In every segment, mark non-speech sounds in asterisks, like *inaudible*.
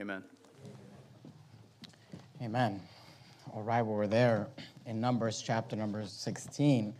Amen. Amen. All right, well, we're there in Numbers chapter number 16.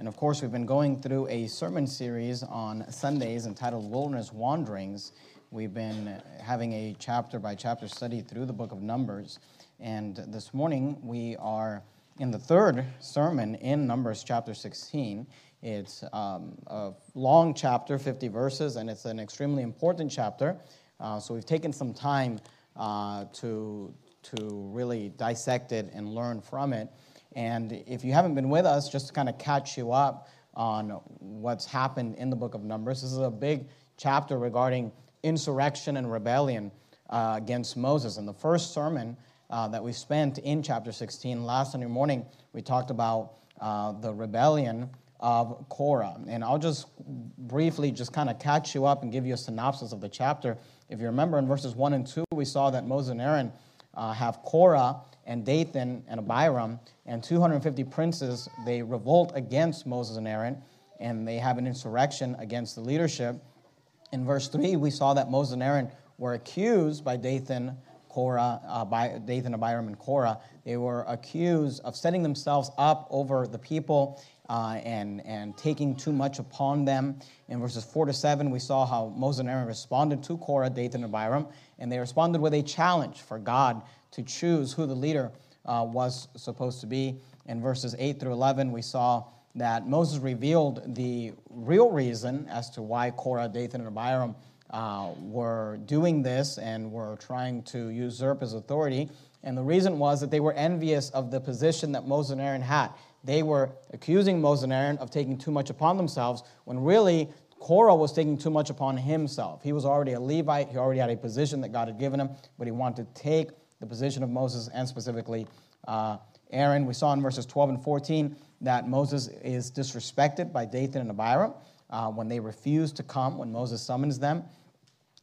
And of course, we've been going through a sermon series on Sundays entitled Wilderness Wanderings. We've been having a chapter by chapter study through the book of Numbers. And this morning, we are in the third sermon in Numbers chapter 16. It's um, a long chapter, 50 verses, and it's an extremely important chapter. Uh, so we've taken some time uh, to, to really dissect it and learn from it. And if you haven't been with us, just to kind of catch you up on what's happened in the book of Numbers, this is a big chapter regarding insurrection and rebellion uh, against Moses. And the first sermon uh, that we spent in chapter 16 last Sunday morning, we talked about uh, the rebellion of Korah. And I'll just briefly just kind of catch you up and give you a synopsis of the chapter. If you remember in verses 1 and 2, we saw that Moses and Aaron uh, have Korah and Dathan and Abiram and 250 princes. They revolt against Moses and Aaron and they have an insurrection against the leadership. In verse 3, we saw that Moses and Aaron were accused by Dathan, Korah, uh, by Dathan, Abiram, and Korah. They were accused of setting themselves up over the people uh, and, and taking too much upon them. In verses 4 to 7, we saw how Moses and Aaron responded to Korah, Dathan, and Abiram, and they responded with a challenge for God to choose who the leader uh, was supposed to be. In verses 8 through 11, we saw that Moses revealed the real reason as to why Korah, Dathan, and Abiram uh, were doing this and were trying to usurp his authority. And the reason was that they were envious of the position that Moses and Aaron had. They were accusing Moses and Aaron of taking too much upon themselves when really Korah was taking too much upon himself. He was already a Levite, he already had a position that God had given him, but he wanted to take the position of Moses and specifically uh, Aaron. We saw in verses 12 and 14 that Moses is disrespected by Dathan and Abiram uh, when they refuse to come when Moses summons them.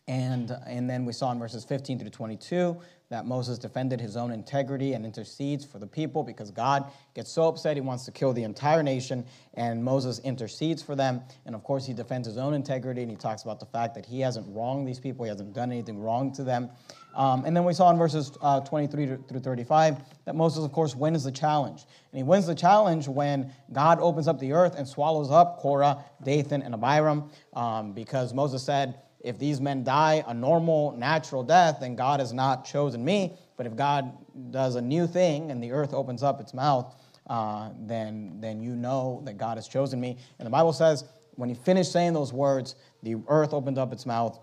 And, and then we saw in verses 15 through 22 that Moses defended his own integrity and intercedes for the people because God gets so upset he wants to kill the entire nation, and Moses intercedes for them. And of course, he defends his own integrity and he talks about the fact that he hasn't wronged these people, he hasn't done anything wrong to them. Um, and then we saw in verses uh, 23 through 35 that Moses, of course, wins the challenge. And he wins the challenge when God opens up the earth and swallows up Korah, Dathan, and Abiram um, because Moses said, if these men die a normal, natural death, then God has not chosen me. But if God does a new thing and the earth opens up its mouth, uh, then, then you know that God has chosen me. And the Bible says, when he finished saying those words, the earth opened up its mouth.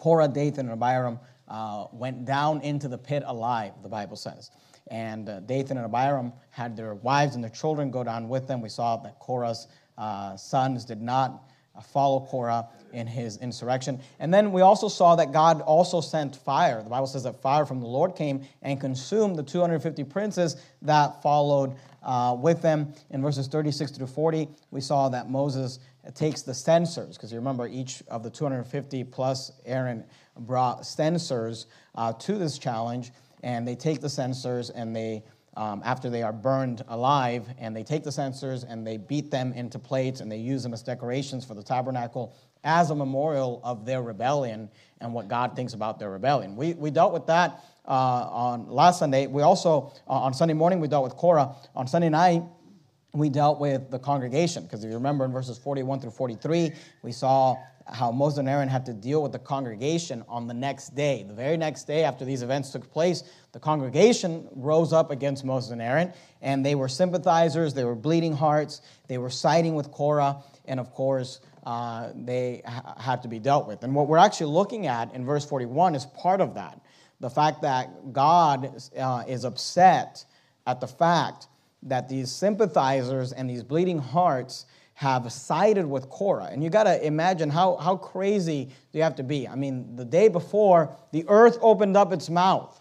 Korah, Dathan, and Abiram uh, went down into the pit alive, the Bible says. And uh, Dathan and Abiram had their wives and their children go down with them. We saw that Korah's uh, sons did not follow Korah in his insurrection. And then we also saw that God also sent fire. The Bible says that fire from the Lord came and consumed the 250 princes that followed uh, with them. In verses 36 through 40, we saw that Moses takes the censers, because you remember each of the 250 plus Aaron brought censers uh, to this challenge, and they take the censers and they um, after they are burned alive, and they take the censers and they beat them into plates and they use them as decorations for the tabernacle as a memorial of their rebellion and what God thinks about their rebellion. We, we dealt with that uh, on last Sunday. We also, uh, on Sunday morning, we dealt with Korah. On Sunday night, we dealt with the congregation, because if you remember in verses 41 through 43, we saw how Moses and Aaron had to deal with the congregation on the next day. The very next day after these events took place, the congregation rose up against Moses and Aaron, and they were sympathizers, they were bleeding hearts, they were siding with Korah, and of course, uh, they ha- had to be dealt with. And what we're actually looking at in verse 41 is part of that. The fact that God uh, is upset at the fact that these sympathizers and these bleeding hearts have sided with Korah. And you got to imagine how, how crazy do you have to be? I mean, the day before, the earth opened up its mouth,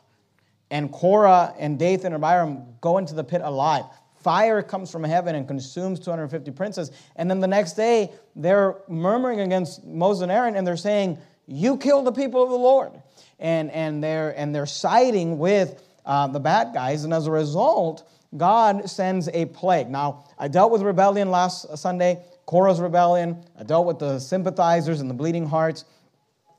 and Korah and Dathan and Abiram go into the pit alive. Fire comes from heaven and consumes 250 princes. And then the next day, they're murmuring against Moses and Aaron, and they're saying, You killed the people of the Lord. And, and, they're, and they're siding with uh, the bad guys. And as a result, God sends a plague. Now, I dealt with rebellion last Sunday, Korah's rebellion. I dealt with the sympathizers and the bleeding hearts.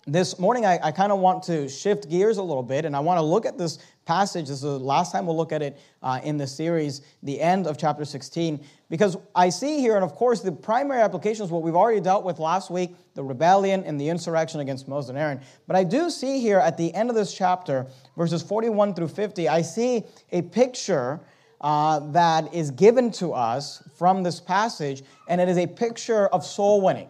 this morning I, I kind of want to shift gears a little bit and I want to look at this passage. This is the last time we'll look at it uh, in the series, the end of chapter 16, because I see here, and of course, the primary application is what we've already dealt with last week the rebellion and the insurrection against Moses and Aaron. But I do see here at the end of this chapter, verses 41 through 50, I see a picture. Uh, that is given to us from this passage, and it is a picture of soul winning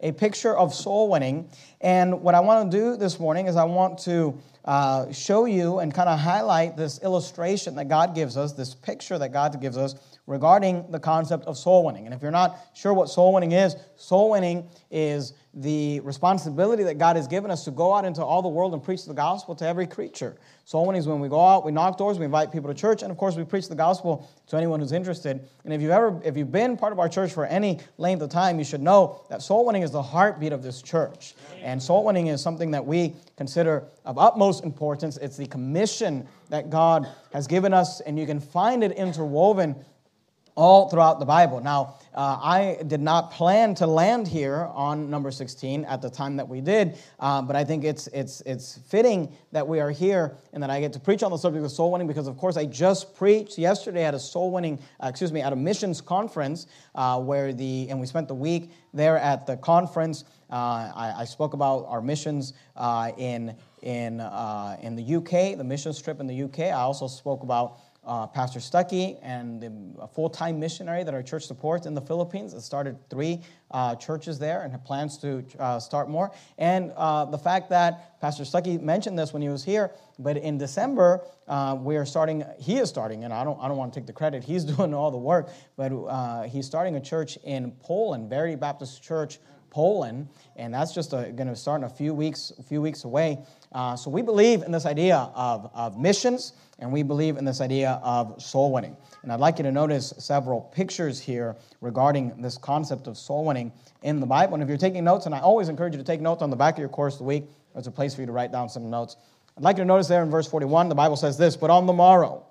a picture of soul winning. And what I want to do this morning is I want to uh, show you and kind of highlight this illustration that God gives us, this picture that God gives us regarding the concept of soul winning. And if you're not sure what soul winning is, soul winning is the responsibility that God has given us to go out into all the world and preach the gospel to every creature. Soul winning is when we go out, we knock doors, we invite people to church, and of course we preach the gospel to anyone who's interested. And if you've ever, if you've been part of our church for any length of time, you should know that soul winning is the heartbeat of this church. And soul winning is something that we consider of utmost importance. It's the commission that God has given us, and you can find it interwoven all throughout the Bible. Now, uh, I did not plan to land here on number 16 at the time that we did, uh, but I think it's, it's, it's fitting that we are here and that I get to preach on the subject of soul winning because, of course, I just preached yesterday at a soul winning, uh, excuse me, at a missions conference uh, where the, and we spent the week there at the conference. Uh, I, I, spoke about our missions uh, in, in, in the UK, the missions trip in the UK. I also spoke about uh, Pastor Stuckey and a full time missionary that our church supports in the Philippines. It started three uh, churches there and plans to uh, start more. And uh, the fact that Pastor Stuckey mentioned this when he was here, but in December, uh, we are starting, he is starting, and I don't, I don't want to take the credit, he's *laughs* doing all the work, but uh, he's starting a church in Poland, Verity Baptist Church. Poland, and that's just going to start in a few weeks, a few weeks away. so we believe in this idea of, of missions, and we believe in this idea of soul winning. And I'd like you to notice several pictures here regarding this concept of soul winning in the Bible. And if you're taking notes, and I always encourage you to take notes on the back of your course of the week, there's a place for you to write down some notes. I'd like you to notice there in verse 41, the Bible says this, but on the morrow.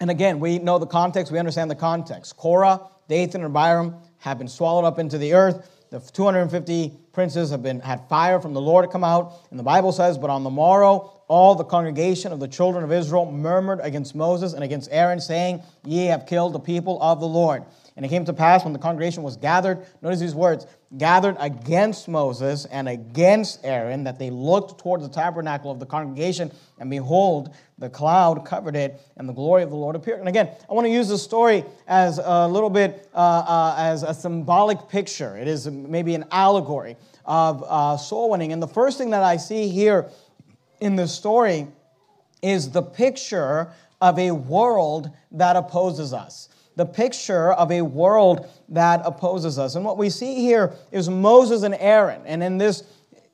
And again, we know the context, we understand the context. Korah, Dathan, and Abiram have been swallowed up into the earth. The 250 princes have been had fire from the Lord come out. And the Bible says, But on the morrow all the congregation of the children of Israel murmured against Moses and against Aaron, saying, Ye have killed the people of the Lord. And it came to pass when the congregation was gathered, notice these words, gathered against Moses and against Aaron, that they looked toward the tabernacle of the congregation, and behold, the cloud covered it, and the glory of the Lord appeared. And again, I want to use this story as a little bit uh, uh, as a symbolic picture. It is maybe an allegory of uh, soul winning. And the first thing that I see here in the story is the picture of a world that opposes us. The picture of a world that opposes us. And what we see here is Moses and Aaron. And in this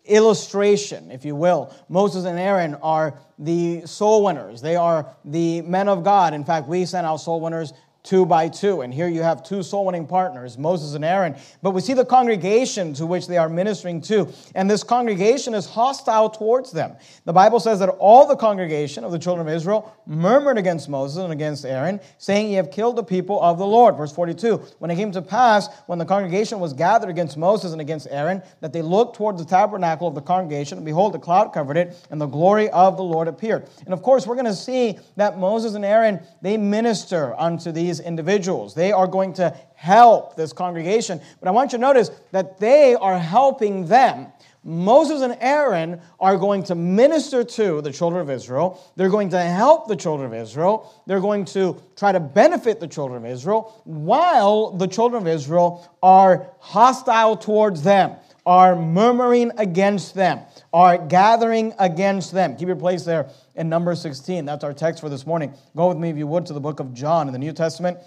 illustration, if you will, Moses and Aaron are the soul winners. They are the men of God. In fact, we sent out soul winners two by two. And here you have two soul winning partners, Moses and Aaron. But we see the congregation to which they are ministering to. And this congregation is hostile towards them. The Bible says that all the congregation of the children of Israel murmured against Moses and against Aaron, saying, Ye have killed the people of the Lord. Verse 42. When it came to pass, when the congregation was gathered against Moses and against Aaron, that they looked toward the tabernacle of the congregation, and behold, the cloud covered it, and the glory of the Lord appeared. And of course, we're going to see that Moses and Aaron, they minister unto these these individuals. They are going to help this congregation. But I want you to notice that they are helping them. Moses and Aaron are going to minister to the children of Israel. They're going to help the children of Israel. They're going to try to benefit the children of Israel while the children of Israel are hostile towards them, are murmuring against them, are gathering against them. Keep your place there in number 16. That's our text for this morning. Go with me, if you would, to the book of John in the New Testament.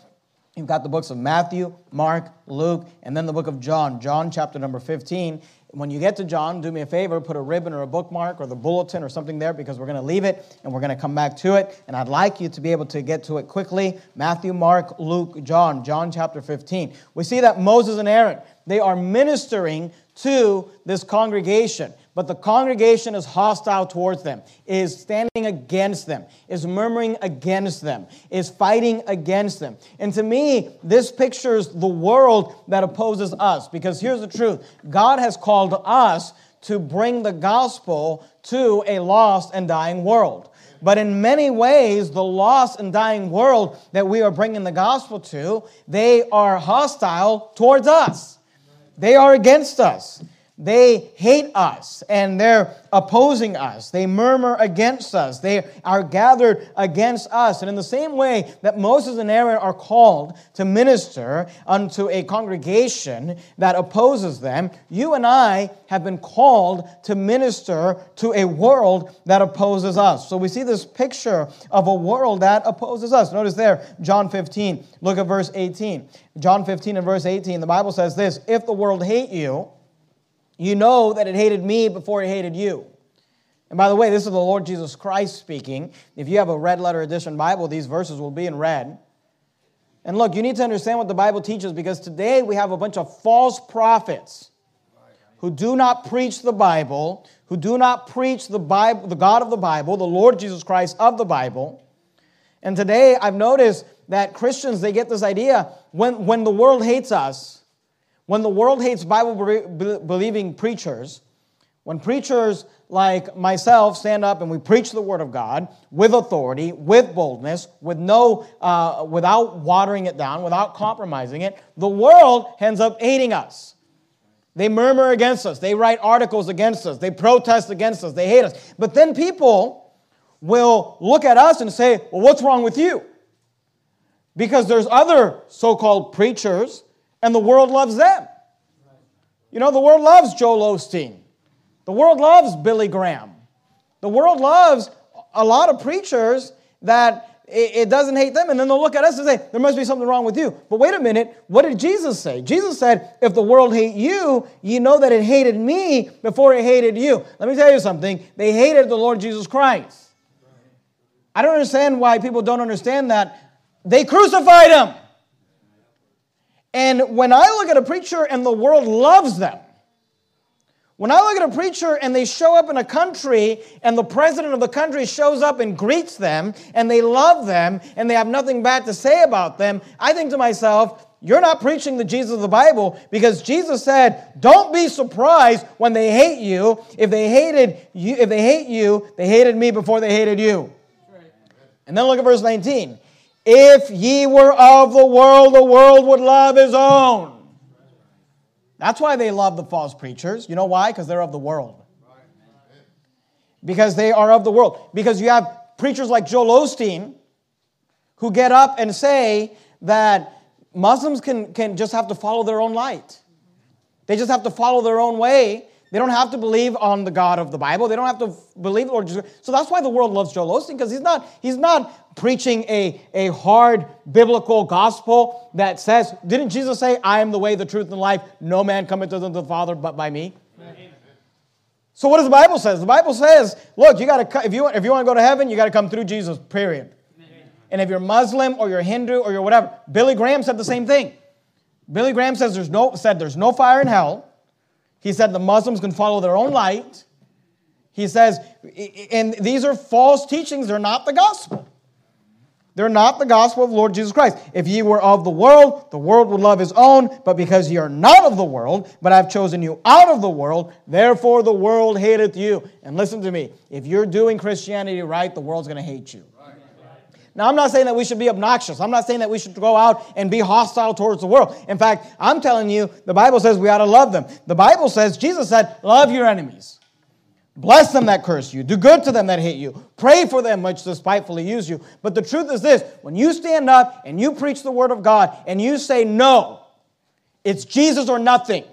You've got the books of Matthew, Mark, Luke, and then the book of John, John chapter number 15. When you get to John, do me a favor, put a ribbon or a bookmark or the bulletin or something there because we're going to leave it and we're going to come back to it. And I'd like you to be able to get to it quickly. Matthew, Mark, Luke, John, John chapter 15. We see that Moses and Aaron, they are ministering to this congregation. but the congregation is hostile towards them, is standing against them, is murmuring against them, is fighting against them. And to me, this pictures the world that opposes us. Because here's the truth God has called us to bring the gospel to a lost and dying world. But in many ways, the lost and dying world that we are bringing the gospel to, they are hostile towards us. They are against us. They hate us and they're opposing us. They murmur against us. They are gathered against us. And in the same way that Moses and Aaron are called to minister unto a congregation that opposes them, you and I have been called to minister to a world that opposes us. So we see this picture of a world that opposes us. Notice there, John 15. Look at verse 18. John 15 and verse 18, the Bible says this If the world hate you, you know that it hated me before it hated you. And by the way, this is the Lord Jesus Christ speaking. If you have a red letter edition Bible, these verses will be in red. And look, you need to understand what the Bible teaches because today we have a bunch of false prophets who do not preach the Bible, who do not preach the Bible, the God of the Bible, the Lord Jesus Christ of the Bible. And today I've noticed that Christians they get this idea when when the world hates us, when the world hates Bible believing preachers, when preachers like myself stand up and we preach the Word of God with authority, with boldness, with no, uh, without watering it down, without compromising it, the world ends up hating us. They murmur against us. They write articles against us. They protest against us. They hate us. But then people will look at us and say, Well, what's wrong with you? Because there's other so called preachers and the world loves them. You know, the world loves Joel Osteen. The world loves Billy Graham. The world loves a lot of preachers that it doesn't hate them, and then they'll look at us and say, There must be something wrong with you. But wait a minute, what did Jesus say? Jesus said, If the world hate you, you know that it hated me before it hated you. Let me tell you something. They hated the Lord Jesus Christ. I don't understand why people don't understand that. They crucified him. And when I look at a preacher and the world loves them, when I look at a preacher and they show up in a country and the president of the country shows up and greets them and they love them and they have nothing bad to say about them, I think to myself, you're not preaching the Jesus of the Bible because Jesus said, "Don't be surprised when they hate you. If they hated you, if they hate you, they hated me before they hated you." And then look at verse 19. If ye were of the world, the world would love his own. That's why they love the false preachers. You know why? Because they're of the world. Because they are of the world. Because you have preachers like Joel Osteen who get up and say that Muslims can, can just have to follow their own light. They just have to follow their own way they don't have to believe on the God of the Bible. They don't have to believe Lord Jesus. So that's why the world loves Joel Osteen, because he's not, he's not preaching a, a hard biblical gospel that says, didn't Jesus say, I am the way, the truth, and life? No man cometh to the Father but by me? So what does the Bible says? The Bible says, look, you got to if you if you want to go to heaven, you got to come through Jesus. Period. And if you're Muslim or you're Hindu or you're whatever, Billy Graham said the same thing. Billy Graham says there's no said there's no fire in hell. He said the Muslims can follow their own light. He says, and these are false teachings, they're not the gospel. They're not the gospel of Lord Jesus Christ. If ye were of the world, the world would love his own, but because ye are not of the world, but I've chosen you out of the world, therefore the world hateth you. And listen to me, if you're doing Christianity right, the world's going to hate you. Now, I'm not saying that we should be obnoxious. I'm not saying that we should go out and be hostile towards the world. In fact, I'm telling you, the Bible says we ought to love them. The Bible says, Jesus said, love your enemies. Bless them that curse you. Do good to them that hate you. Pray for them which despitefully use you. But the truth is this when you stand up and you preach the word of God and you say no, it's Jesus or nothing.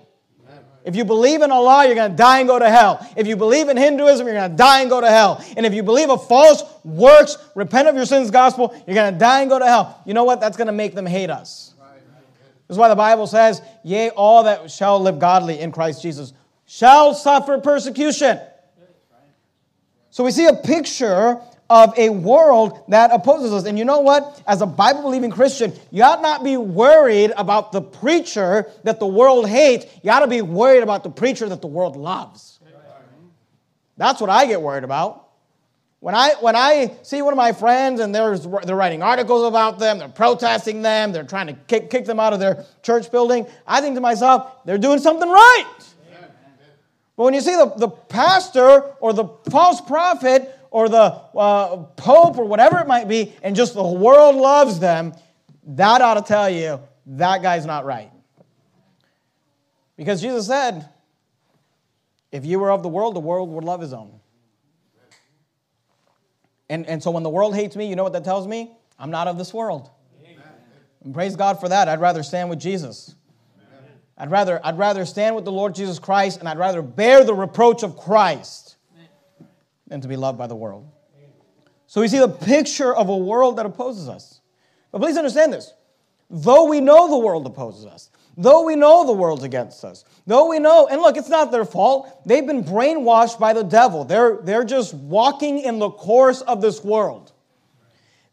If you believe in Allah, you're going to die and go to hell. If you believe in Hinduism, you're going to die and go to hell. And if you believe a false works, repent of your sins gospel, you're going to die and go to hell. You know what? That's going to make them hate us. This is why the Bible says, Yea, all that shall live godly in Christ Jesus shall suffer persecution. So we see a picture of a world that opposes us. And you know what? As a Bible believing Christian, you ought not be worried about the preacher that the world hates. You ought to be worried about the preacher that the world loves. That's what I get worried about. When I, when I see one of my friends and they're, they're writing articles about them, they're protesting them, they're trying to kick, kick them out of their church building, I think to myself, they're doing something right. But when you see the, the pastor or the false prophet or the uh, pope or whatever it might be, and just the world loves them, that ought to tell you that guy's not right. Because Jesus said, if you were of the world, the world would love his own. And, and so when the world hates me, you know what that tells me? I'm not of this world. And praise God for that. I'd rather stand with Jesus. I'd rather, I'd rather stand with the Lord Jesus Christ and I'd rather bear the reproach of Christ than to be loved by the world. So we see the picture of a world that opposes us. But please understand this. Though we know the world opposes us, though we know the world's against us, though we know, and look, it's not their fault. They've been brainwashed by the devil. They're, they're just walking in the course of this world.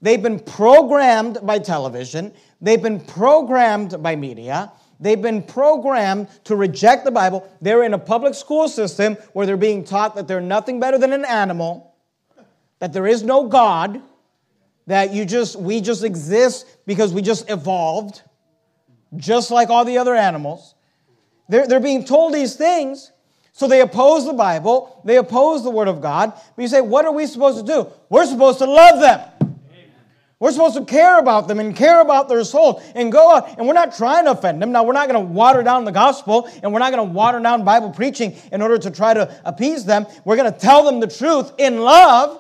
They've been programmed by television, they've been programmed by media. They've been programmed to reject the Bible. They're in a public school system where they're being taught that they're nothing better than an animal, that there is no God, that you just we just exist because we just evolved, just like all the other animals. They're, they're being told these things, so they oppose the Bible, they oppose the Word of God. But you say, what are we supposed to do? We're supposed to love them. We're supposed to care about them and care about their soul and go out. And we're not trying to offend them. Now, we're not going to water down the gospel and we're not going to water down Bible preaching in order to try to appease them. We're going to tell them the truth in love.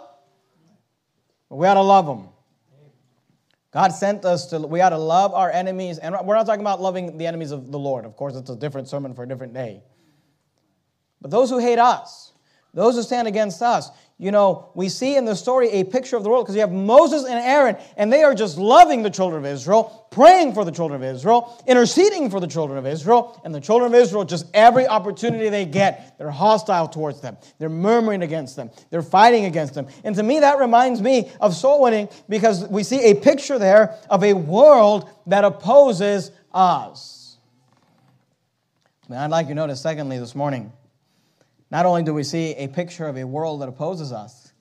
But we ought to love them. God sent us to, we ought to love our enemies. And we're not talking about loving the enemies of the Lord. Of course, it's a different sermon for a different day. But those who hate us, those who stand against us, you know, we see in the story a picture of the world because you have Moses and Aaron, and they are just loving the children of Israel, praying for the children of Israel, interceding for the children of Israel, and the children of Israel, just every opportunity they get, they're hostile towards them. They're murmuring against them. They're fighting against them. And to me, that reminds me of soul winning because we see a picture there of a world that opposes us. And I'd like you to notice, secondly, this morning, not only do we see a picture of a world that opposes us,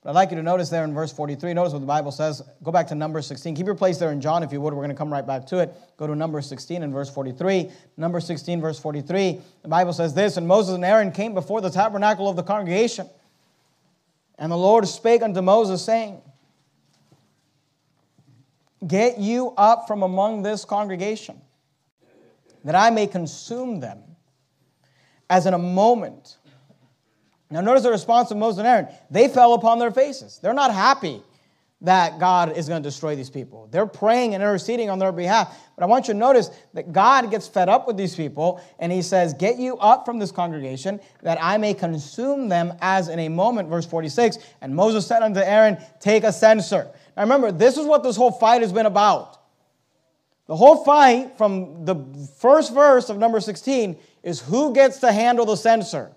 but I'd like you to notice there in verse 43, notice what the Bible says. Go back to number 16. Keep your place there in John if you would. We're going to come right back to it. Go to number 16 and verse 43. Number 16, verse 43. The Bible says this And Moses and Aaron came before the tabernacle of the congregation. And the Lord spake unto Moses, saying, Get you up from among this congregation, that I may consume them as in a moment. Now, notice the response of Moses and Aaron. They fell upon their faces. They're not happy that God is going to destroy these people. They're praying and interceding on their behalf. But I want you to notice that God gets fed up with these people and he says, Get you up from this congregation that I may consume them as in a moment. Verse 46 And Moses said unto Aaron, Take a censer. Now remember, this is what this whole fight has been about. The whole fight from the first verse of number 16 is who gets to handle the censer.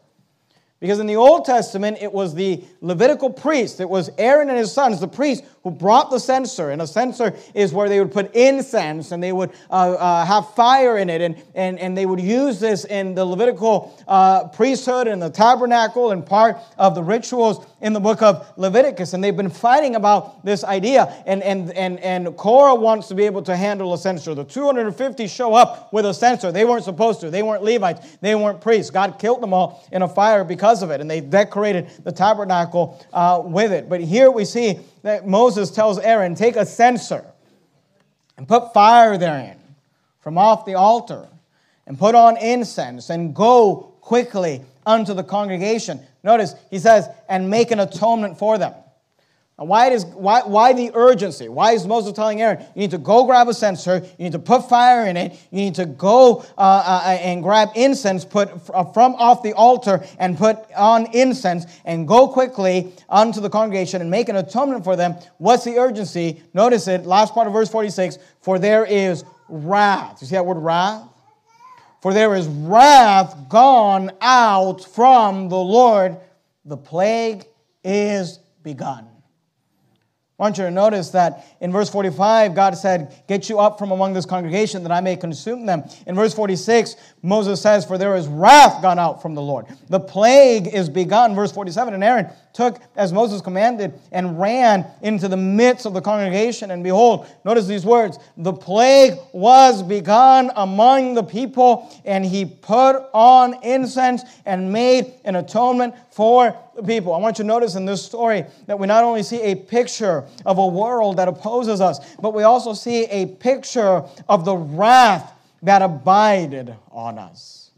Because in the Old Testament, it was the Levitical priest, it was Aaron and his sons, the priests, who brought the censer. And a censer is where they would put incense and they would uh, uh, have fire in it. And, and, and they would use this in the Levitical uh, priesthood and the tabernacle and part of the rituals in the book of Leviticus. And they've been fighting about this idea. And, and, and, and Korah wants to be able to handle a censer. The 250 show up with a censer. They weren't supposed to, they weren't Levites, they weren't priests. God killed them all in a fire because because of it, and they decorated the tabernacle uh, with it. But here we see that Moses tells Aaron, Take a censer and put fire therein from off the altar, and put on incense, and go quickly unto the congregation. Notice he says, and make an atonement for them. Why, it is, why, why the urgency? Why is Moses telling Aaron, you need to go grab a censer, you need to put fire in it, you need to go uh, uh, and grab incense, put uh, from off the altar and put on incense, and go quickly unto the congregation and make an atonement for them. What's the urgency? Notice it, last part of verse 46 For there is wrath. You see that word wrath? For there is wrath gone out from the Lord, the plague is begun. I want you to notice that in verse 45, God said, Get you up from among this congregation that I may consume them. In verse 46, Moses says, For there is wrath gone out from the Lord. The plague is begun. Verse 47, and Aaron took as Moses commanded and ran into the midst of the congregation. And behold, notice these words the plague was begun among the people, and he put on incense and made an atonement for the people. I want you to notice in this story that we not only see a picture of a world that opposes us, but we also see a picture of the wrath that abided on us.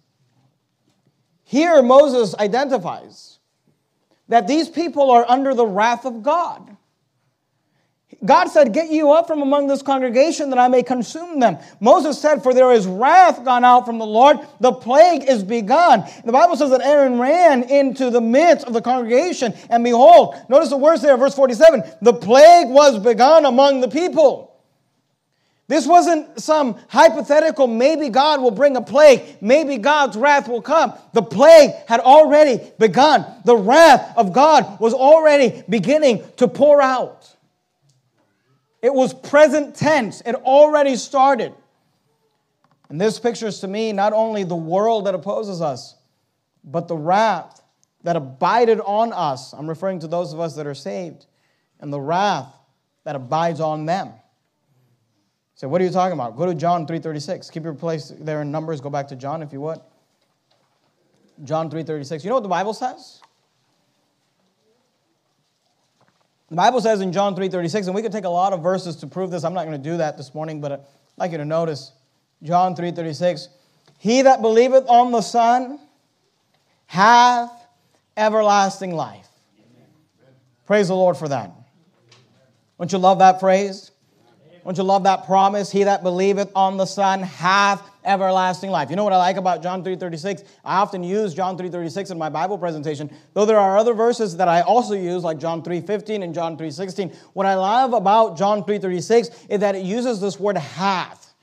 Here, Moses identifies that these people are under the wrath of God. God said, Get you up from among this congregation that I may consume them. Moses said, For there is wrath gone out from the Lord, the plague is begun. The Bible says that Aaron ran into the midst of the congregation, and behold, notice the words there, verse 47 the plague was begun among the people. This wasn't some hypothetical, maybe God will bring a plague, maybe God's wrath will come. The plague had already begun. The wrath of God was already beginning to pour out. It was present tense, it already started. And this pictures to me not only the world that opposes us, but the wrath that abided on us. I'm referring to those of us that are saved, and the wrath that abides on them. So what are you talking about? Go to John 3:36. Keep your place there in Numbers. Go back to John if you would. John 3:36. You know what the Bible says? The Bible says in John 3:36, and we could take a lot of verses to prove this. I'm not going to do that this morning, but I'd like you to notice John 3:36. He that believeth on the Son hath everlasting life. Praise the Lord for that. Don't you love that phrase? Don't you love that promise? He that believeth on the Son hath everlasting life. You know what I like about John 3:36? I often use John 3:36 in my Bible presentation, though there are other verses that I also use like John 3:15 and John 3:16. What I love about John 3:36 is that it uses this word hath.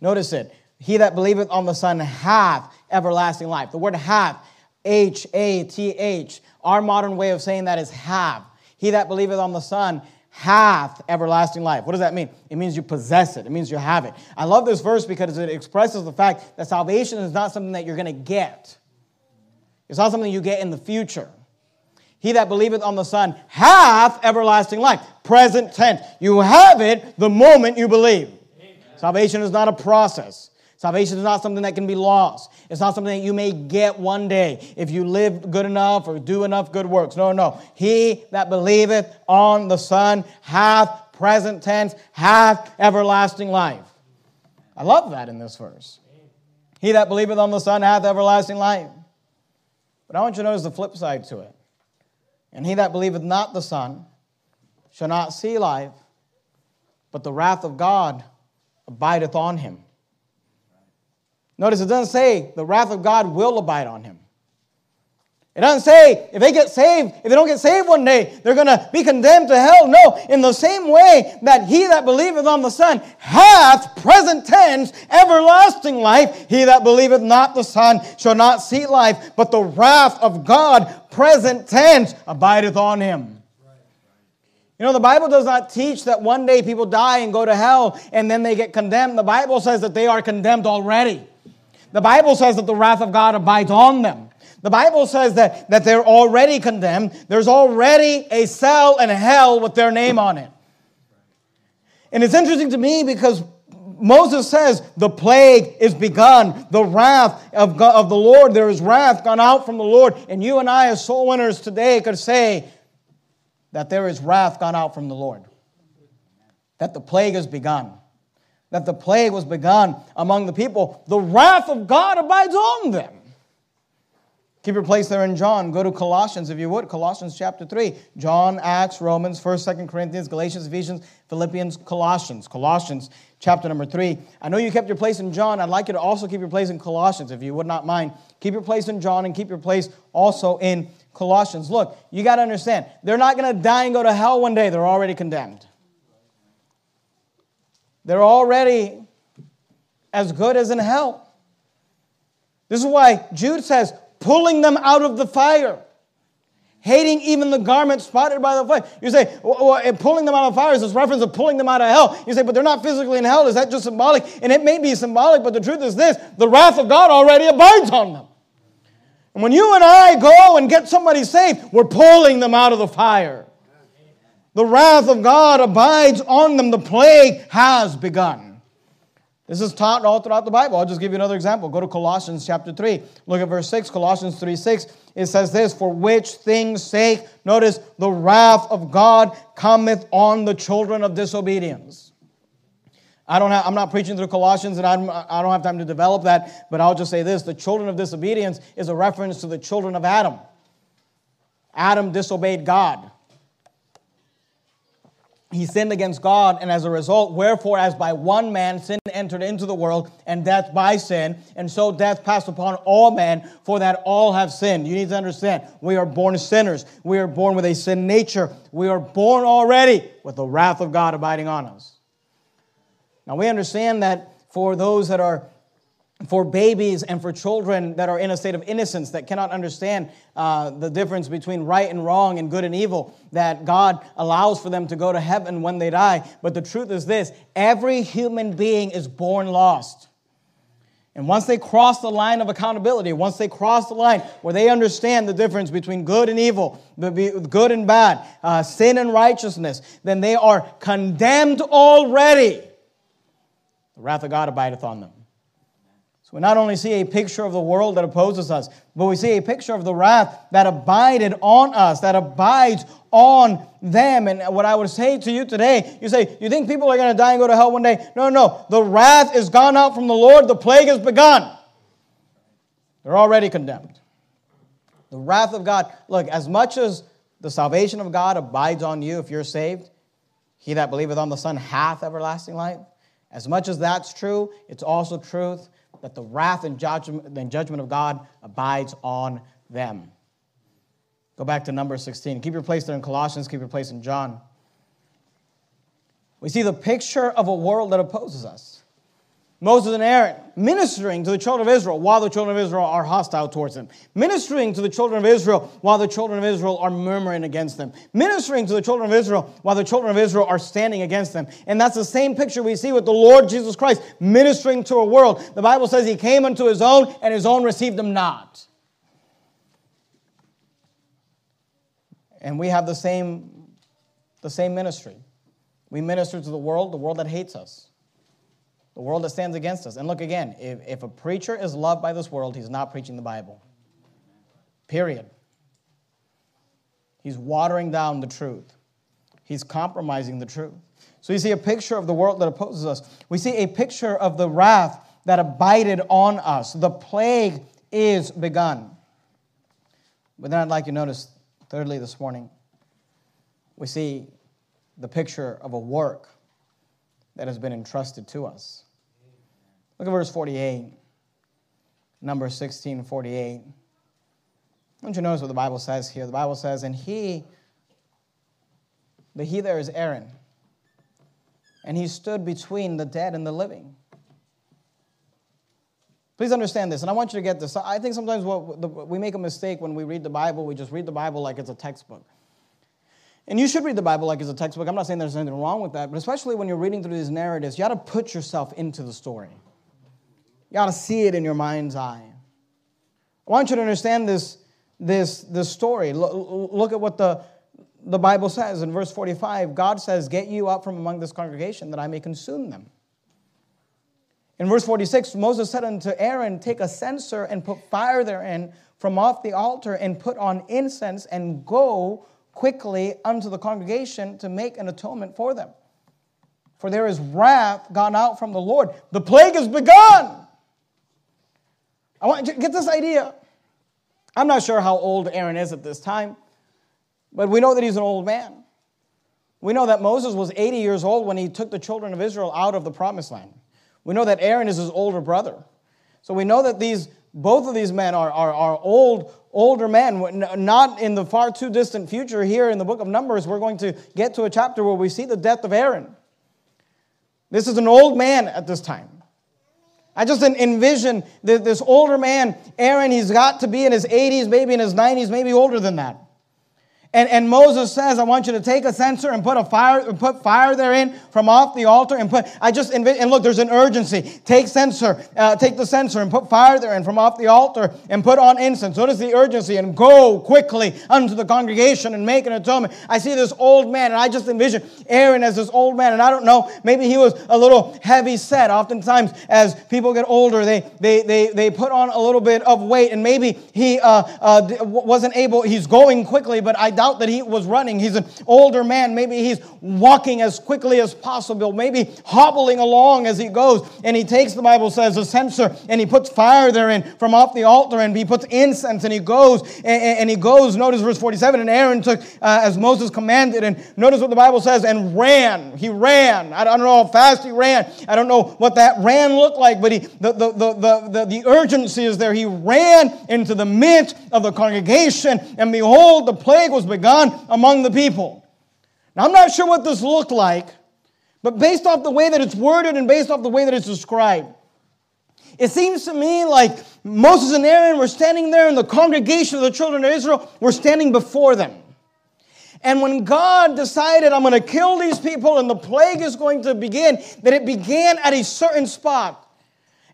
Notice it. He that believeth on the Son hath everlasting life. The word hath, H A T H. Our modern way of saying that is have. He that believeth on the Son hath everlasting life. What does that mean? It means you possess it, it means you have it. I love this verse because it expresses the fact that salvation is not something that you're going to get, it's not something you get in the future. He that believeth on the Son hath everlasting life. Present tense. You have it the moment you believe. Amen. Salvation is not a process. Salvation is not something that can be lost. It's not something that you may get one day if you live good enough or do enough good works. No, no. He that believeth on the Son hath, present tense, hath everlasting life. I love that in this verse. He that believeth on the Son hath everlasting life. But I want you to notice the flip side to it. And he that believeth not the Son shall not see life, but the wrath of God abideth on him. Notice it doesn't say the wrath of God will abide on him. It doesn't say if they get saved, if they don't get saved one day, they're going to be condemned to hell. No, in the same way that he that believeth on the Son hath, present tense, everlasting life, he that believeth not the Son shall not see life, but the wrath of God, present tense, abideth on him. You know, the Bible does not teach that one day people die and go to hell and then they get condemned. The Bible says that they are condemned already. The Bible says that the wrath of God abides on them. The Bible says that, that they're already condemned. There's already a cell in hell with their name on it. And it's interesting to me because Moses says the plague is begun. The wrath of, God, of the Lord, there is wrath gone out from the Lord. And you and I, as soul winners today, could say that there is wrath gone out from the Lord. That the plague has begun that the plague was begun among the people, the wrath of God abides on them. Keep your place there in John. Go to Colossians, if you would. Colossians chapter 3. John, Acts, Romans, 1st, 2nd Corinthians, Galatians, Ephesians, Philippians, Colossians. Colossians chapter number 3. I know you kept your place in John. I'd like you to also keep your place in Colossians, if you would not mind. Keep your place in John and keep your place also in Colossians. Look, you got to understand, they're not going to die and go to hell one day. They're already condemned. They're already as good as in hell. This is why Jude says, pulling them out of the fire, hating even the garment spotted by the flame. You say, well, eh, pulling them out of fire is this reference of pulling them out of hell. You say, but they're not physically in hell. Is that just symbolic? And it may be symbolic, but the truth is this the wrath of God already abides on them. And when you and I go and get somebody saved, we're pulling them out of the fire. The wrath of God abides on them. The plague has begun. This is taught all throughout the Bible. I'll just give you another example. Go to Colossians chapter 3. Look at verse 6. Colossians 3 6. It says this For which things sake, notice, the wrath of God cometh on the children of disobedience. I don't have, I'm not preaching through Colossians and I'm, I don't have time to develop that, but I'll just say this the children of disobedience is a reference to the children of Adam. Adam disobeyed God he sinned against God, and as a result, wherefore, as by one man sin entered into the world, and death by sin, and so death passed upon all men, for that all have sinned. You need to understand, we are born sinners. We are born with a sin nature. We are born already with the wrath of God abiding on us. Now, we understand that for those that are for babies and for children that are in a state of innocence that cannot understand uh, the difference between right and wrong and good and evil, that God allows for them to go to heaven when they die. But the truth is this every human being is born lost. And once they cross the line of accountability, once they cross the line where they understand the difference between good and evil, good and bad, uh, sin and righteousness, then they are condemned already. The wrath of God abideth on them. So we not only see a picture of the world that opposes us, but we see a picture of the wrath that abided on us, that abides on them. And what I would say to you today, you say, you think people are going to die and go to hell one day? No, no. The wrath is gone out from the Lord. The plague has begun. They're already condemned. The wrath of God. Look, as much as the salvation of God abides on you if you're saved, he that believeth on the Son hath everlasting life. As much as that's true, it's also truth that the wrath and judgment, and judgment of God abides on them. Go back to number 16. Keep your place there in Colossians, keep your place in John. We see the picture of a world that opposes us. Moses and Aaron ministering to the children of Israel while the children of Israel are hostile towards them. Ministering to the children of Israel while the children of Israel are murmuring against them. Ministering to the children of Israel while the children of Israel are standing against them. And that's the same picture we see with the Lord Jesus Christ ministering to a world. The Bible says he came unto his own and his own received him not. And we have the same, the same ministry. We minister to the world, the world that hates us the world that stands against us. And look again, if, if a preacher is loved by this world, he's not preaching the Bible. Period. He's watering down the truth, he's compromising the truth. So you see a picture of the world that opposes us. We see a picture of the wrath that abided on us. The plague is begun. But then I'd like you to notice, thirdly, this morning, we see the picture of a work that has been entrusted to us. Look at verse 48, number 16, 48. Don't you notice what the Bible says here? The Bible says, and he, the he there is Aaron, and he stood between the dead and the living. Please understand this, and I want you to get this. I think sometimes what, we make a mistake when we read the Bible, we just read the Bible like it's a textbook. And you should read the Bible like it's a textbook. I'm not saying there's anything wrong with that, but especially when you're reading through these narratives, you got to put yourself into the story. You got to see it in your mind's eye. I want you to understand this, this, this story. Look at what the, the Bible says in verse 45. God says, Get you up from among this congregation that I may consume them. In verse 46, Moses said unto Aaron, Take a censer and put fire therein from off the altar and put on incense and go quickly unto the congregation to make an atonement for them. For there is wrath gone out from the Lord. The plague has begun. I want to get this idea. I'm not sure how old Aaron is at this time, but we know that he's an old man. We know that Moses was 80 years old when he took the children of Israel out of the promised land. We know that Aaron is his older brother. So we know that these both of these men are, are, are old, older men, not in the far too distant future. Here in the book of Numbers, we're going to get to a chapter where we see the death of Aaron. This is an old man at this time. I just envision this older man, Aaron, he's got to be in his 80s, maybe in his 90s, maybe older than that. And, and Moses says, I want you to take a censer and put a fire, put fire therein from off the altar and put, I just, and look, there's an urgency. Take censer, uh, take the censer and put fire therein from off the altar and put on incense. Notice the urgency and go quickly unto the congregation and make an atonement. I see this old man and I just envision Aaron as this old man. And I don't know, maybe he was a little heavy set. Oftentimes as people get older, they, they, they, they put on a little bit of weight and maybe he uh, uh, wasn't able, he's going quickly, but I doubt that he was running. He's an older man. Maybe he's walking as quickly as possible, maybe hobbling along as he goes. And he takes, the Bible says, a censer and he puts fire therein from off the altar and he puts incense and he goes and, and he goes. Notice verse 47 and Aaron took uh, as Moses commanded. And notice what the Bible says and ran. He ran. I don't know how fast he ran. I don't know what that ran looked like, but he, the, the, the, the, the, the urgency is there. He ran into the midst of the congregation and behold, the plague was begun among the people. Now, I'm not sure what this looked like, but based off the way that it's worded and based off the way that it's described, it seems to me like Moses and Aaron were standing there, and the congregation of the children of Israel were standing before them. And when God decided, I'm going to kill these people and the plague is going to begin, that it began at a certain spot.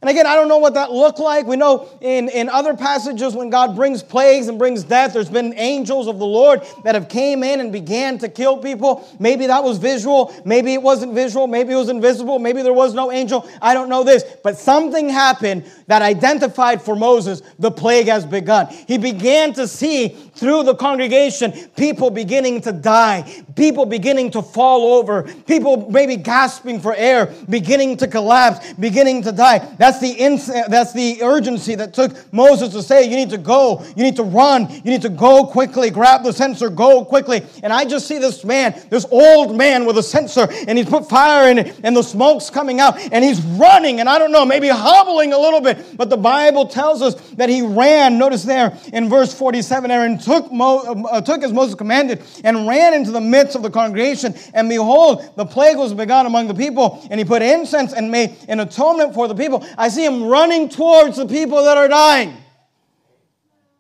And again, I don't know what that looked like. We know in, in other passages when God brings plagues and brings death, there's been angels of the Lord that have came in and began to kill people. Maybe that was visual. Maybe it wasn't visual. Maybe it was invisible. Maybe there was no angel. I don't know this. But something happened that identified for Moses the plague has begun. He began to see through the congregation people beginning to die, people beginning to fall over, people maybe gasping for air, beginning to collapse, beginning to die. That's that's the, ins- that's the urgency that took Moses to say, You need to go, you need to run, you need to go quickly, grab the censer, go quickly. And I just see this man, this old man with a censer, and he's put fire in it, and the smoke's coming out, and he's running, and I don't know, maybe hobbling a little bit, but the Bible tells us that he ran. Notice there in verse 47 Aaron took, Mo- uh, took as Moses commanded and ran into the midst of the congregation, and behold, the plague was begun among the people, and he put incense and made an atonement for the people. See him running towards the people that are dying,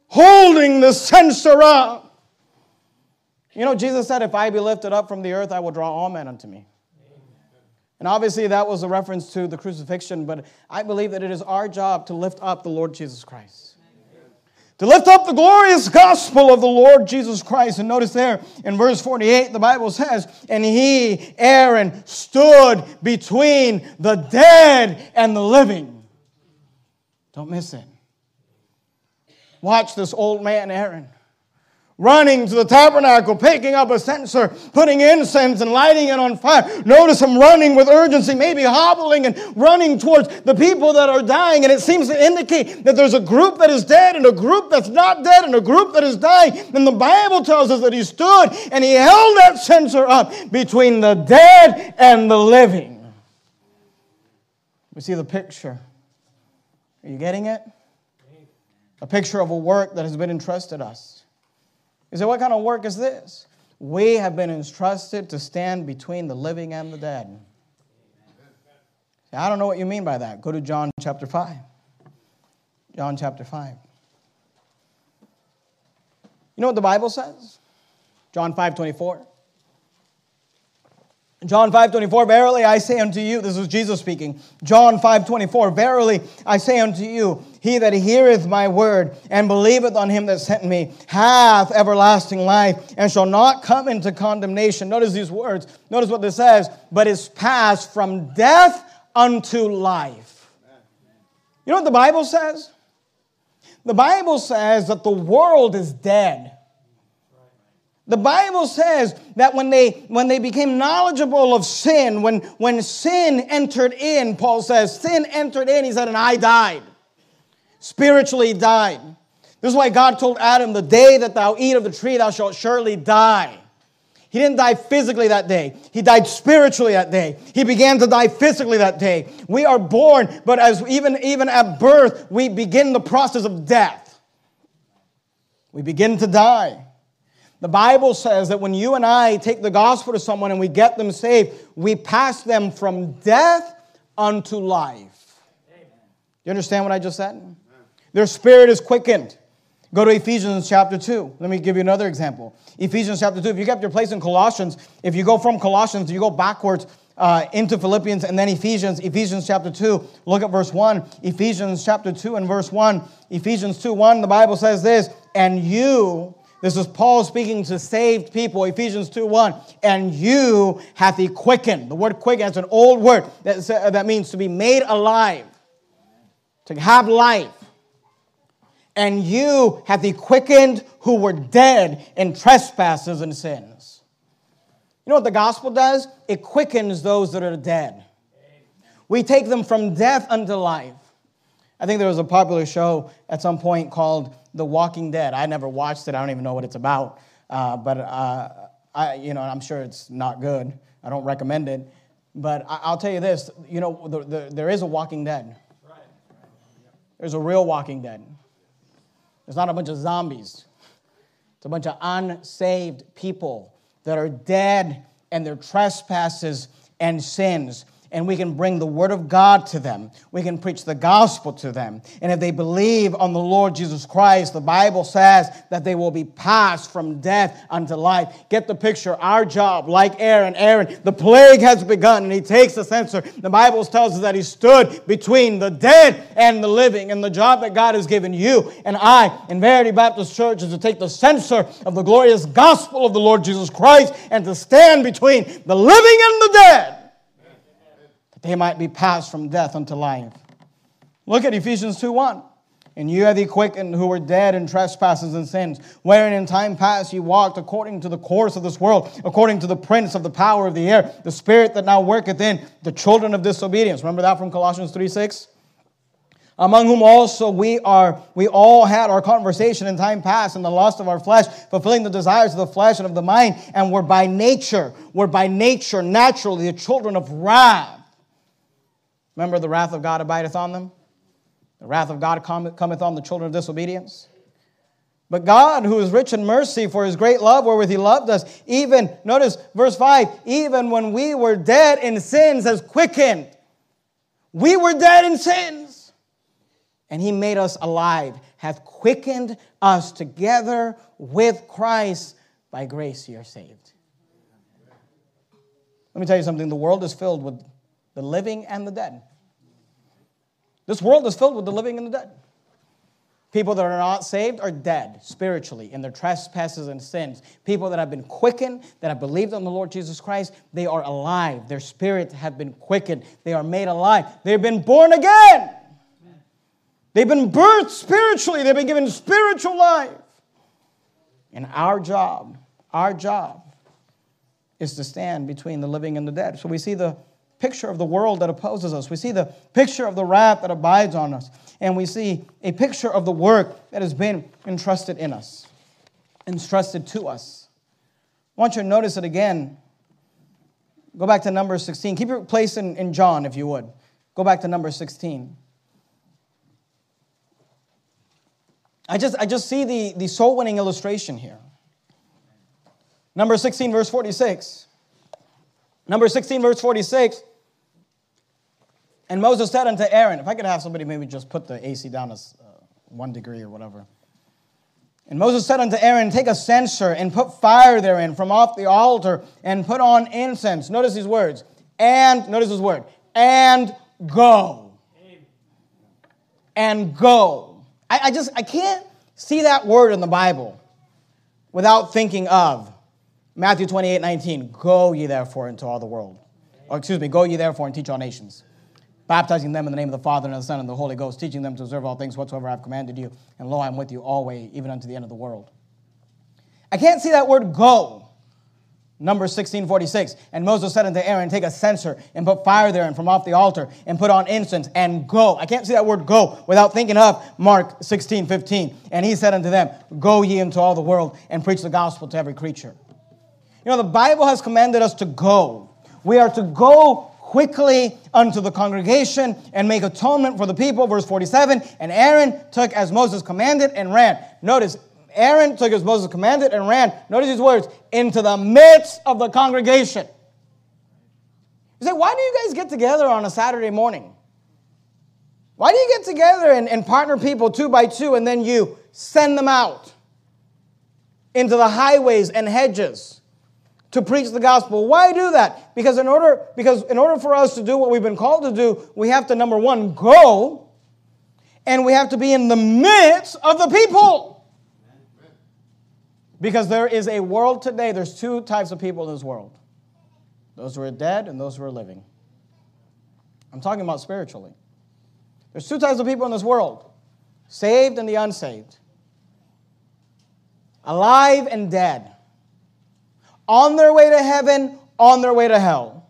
holding the censer up. You know, Jesus said, If I be lifted up from the earth, I will draw all men unto me. And obviously, that was a reference to the crucifixion, but I believe that it is our job to lift up the Lord Jesus Christ. To lift up the glorious gospel of the Lord Jesus Christ. And notice there in verse 48, the Bible says, And he, Aaron, stood between the dead and the living. Don't miss it. Watch this old man, Aaron, running to the tabernacle, picking up a censer, putting incense and lighting it on fire. Notice him running with urgency, maybe hobbling and running towards the people that are dying. And it seems to indicate that there's a group that is dead and a group that's not dead and a group that is dying. And the Bible tells us that he stood and he held that censer up between the dead and the living. We see the picture are you getting it? A picture of a work that has been entrusted us. You say, what kind of work is this? We have been entrusted to stand between the living and the dead. I don't know what you mean by that. Go to John chapter 5. John chapter 5. You know what the Bible says? John 5 24. John 5:24 verily I say unto you, this is Jesus speaking. John 5:24 verily I say unto you, he that heareth my word and believeth on him that sent me hath everlasting life and shall not come into condemnation. Notice these words. Notice what this says, but is passed from death unto life. You know what the Bible says? The Bible says that the world is dead. The Bible says that when they, when they became knowledgeable of sin, when, when sin entered in, Paul says, sin entered in, he said, and I died. Spiritually died. This is why God told Adam, the day that thou eat of the tree, thou shalt surely die. He didn't die physically that day. He died spiritually that day. He began to die physically that day. We are born, but as even, even at birth, we begin the process of death. We begin to die. The Bible says that when you and I take the gospel to someone and we get them saved, we pass them from death unto life. You understand what I just said? Their spirit is quickened. Go to Ephesians chapter 2. Let me give you another example. Ephesians chapter 2. If you kept your place in Colossians, if you go from Colossians, you go backwards uh, into Philippians and then Ephesians, Ephesians chapter 2. Look at verse 1. Ephesians chapter 2 and verse 1. Ephesians 2 1, the Bible says this, and you, this is Paul speaking to saved people, Ephesians 2 1, and you hath he quickened. The word quicken is an old word that, that means to be made alive, to have life. And you hath he quickened who were dead in trespasses and sins you know what the gospel does? It quickens those that are dead. We take them from death unto life. I think there was a popular show at some point called The Walking Dead. I never watched it. I don't even know what it's about. Uh, but uh, I, you know, I'm sure it's not good. I don't recommend it. But I, will tell you this: you know, the, the, there is a Walking Dead. There's a real Walking Dead. It's not a bunch of zombies. It's a bunch of unsaved people that are dead and their trespasses and sins and we can bring the word of God to them. We can preach the gospel to them. And if they believe on the Lord Jesus Christ, the Bible says that they will be passed from death unto life. Get the picture. Our job, like Aaron, Aaron, the plague has begun and he takes the censer. The Bible tells us that he stood between the dead and the living. And the job that God has given you and I in Verity Baptist Church is to take the censer of the glorious gospel of the Lord Jesus Christ and to stand between the living and the dead they might be passed from death unto life. Look at Ephesians 2 1. And you are the quickened who were dead in trespasses and sins, wherein in time past you walked according to the course of this world, according to the prince of the power of the air, the spirit that now worketh in the children of disobedience. Remember that from Colossians 3 6? Among whom also we are, we all had our conversation in time past in the lust of our flesh, fulfilling the desires of the flesh and of the mind, and were by nature, were by nature naturally the children of wrath Remember, the wrath of God abideth on them? The wrath of God cometh on the children of disobedience. But God, who is rich in mercy for his great love wherewith he loved us, even, notice verse 5, even when we were dead in sins, has quickened. We were dead in sins. And he made us alive, hath quickened us together with Christ. By grace you are saved. Let me tell you something the world is filled with the living and the dead. This world is filled with the living and the dead. People that are not saved are dead spiritually in their trespasses and sins. People that have been quickened, that have believed on the Lord Jesus Christ, they are alive. Their spirits have been quickened. They are made alive. They've been born again. They've been birthed spiritually. They've been given spiritual life. And our job, our job, is to stand between the living and the dead. So we see the picture of the world that opposes us. We see the picture of the wrath that abides on us. And we see a picture of the work that has been entrusted in us, entrusted to us. I want you to notice it again. Go back to number 16. Keep your place in, in John, if you would. Go back to number 16. I just, I just see the, the soul winning illustration here. Number 16, verse 46. Number 16, verse 46. And Moses said unto Aaron, if I could have somebody maybe just put the AC down as uh, one degree or whatever. And Moses said unto Aaron, Take a censer and put fire therein from off the altar and put on incense. Notice these words. And, notice this word, and go. And go. I, I just, I can't see that word in the Bible without thinking of Matthew 28 19. Go ye therefore into all the world. Or excuse me, go ye therefore and teach all nations baptizing them in the name of the Father and of the Son and the Holy Ghost, teaching them to observe all things whatsoever I have commanded you. And lo, I'm with you always, even unto the end of the world. I can't see that word go. Number 1646. And Moses said unto Aaron, Take a censer and put fire therein from off the altar and put on incense and go. I can't see that word go without thinking of Mark 16, 15. And he said unto them, Go ye into all the world and preach the gospel to every creature. You know, the Bible has commanded us to go. We are to go quickly unto the congregation and make atonement for the people. Verse 47 And Aaron took as Moses commanded and ran. Notice, Aaron took as Moses commanded and ran. Notice these words into the midst of the congregation. You say, why do you guys get together on a Saturday morning? Why do you get together and, and partner people two by two and then you send them out into the highways and hedges to preach the gospel? Why do that? Because in order, because in order for us to do what we've been called to do, we have to, number one, go, and we have to be in the midst of the people. Because there is a world today, there's two types of people in this world those who are dead and those who are living. I'm talking about spiritually. There's two types of people in this world saved and the unsaved, alive and dead, on their way to heaven, on their way to hell.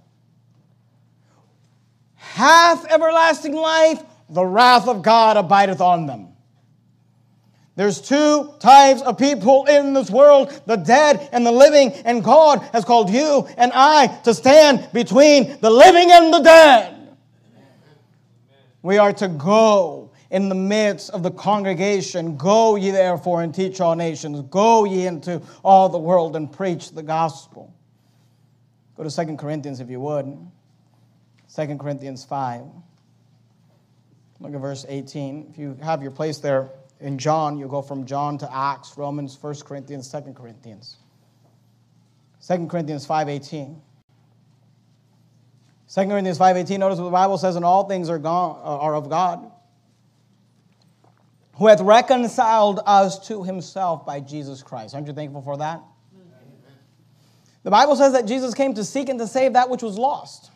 Hath everlasting life, the wrath of God abideth on them. There's two types of people in this world the dead and the living, and God has called you and I to stand between the living and the dead. We are to go in the midst of the congregation. Go ye therefore and teach all nations. Go ye into all the world and preach the gospel. Go to Second Corinthians if you would. Second Corinthians 5. Look at verse 18. If you have your place there in John, you go from John to Acts, Romans, 1 Corinthians, 2 Corinthians. 2 Corinthians 5.18. 2 Corinthians 5.18, notice what the Bible says, and all things are, gone, are of God, who hath reconciled us to himself by Jesus Christ. Aren't you thankful for that? The Bible says that Jesus came to seek and to save that which was lost.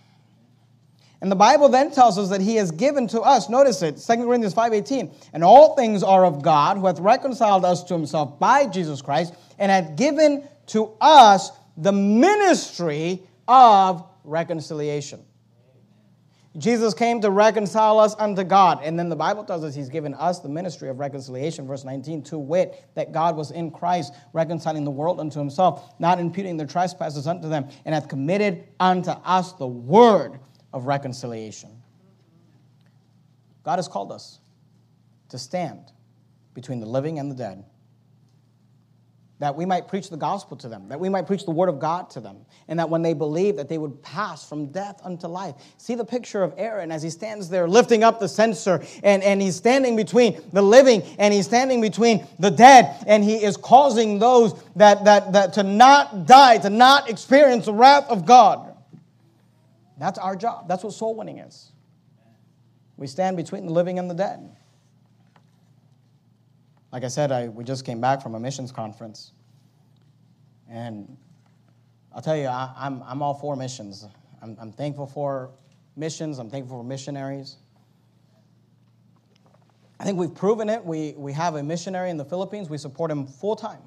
And the Bible then tells us that he has given to us, notice it, 2 Corinthians 5.18, and all things are of God, who hath reconciled us to himself by Jesus Christ, and hath given to us the ministry of reconciliation. Jesus came to reconcile us unto God. And then the Bible tells us he's given us the ministry of reconciliation, verse 19, to wit, that God was in Christ reconciling the world unto himself, not imputing their trespasses unto them, and hath committed unto us the word of reconciliation. God has called us to stand between the living and the dead. That we might preach the gospel to them, that we might preach the word of God to them, and that when they believe that they would pass from death unto life. See the picture of Aaron as he stands there lifting up the censer, and, and he's standing between the living and he's standing between the dead, and he is causing those that, that, that to not die, to not experience the wrath of God. That's our job. That's what soul winning is. We stand between the living and the dead. Like I said, I, we just came back from a missions conference. And I'll tell you, I, am I'm, I'm all for missions. I'm, I'm thankful for missions, I'm thankful for missionaries. I think we've proven it. We, we have a missionary in the Philippines. We support him full time,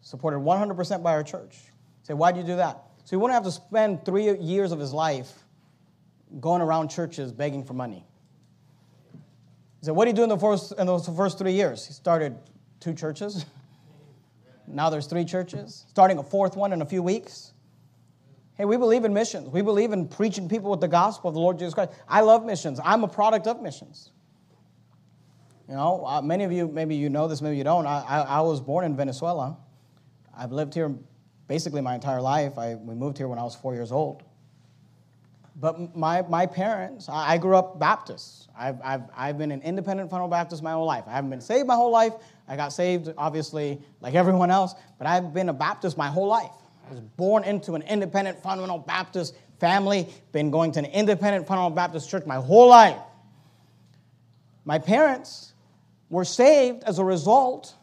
supported 100% by our church. say, why do you do that? So he wouldn't have to spend three years of his life going around churches begging for money. He said, What did he do in, the first, in those first three years? He started two churches. *laughs* Now there's three churches, starting a fourth one in a few weeks. Hey, we believe in missions. We believe in preaching people with the gospel of the Lord Jesus Christ. I love missions. I'm a product of missions. You know, uh, many of you, maybe you know this, maybe you don't. I, I, I was born in Venezuela. I've lived here basically my entire life. I, we moved here when I was four years old. But my, my parents, I, grew up Baptist. I've, I've, I've been an independent fundamental Baptist my whole life. I haven't been saved my whole life. I got saved, obviously, like everyone else, but I've been a Baptist my whole life. I was born into an independent fundamental Baptist family, been going to an independent fundamental Baptist church my whole life. My parents were saved as a result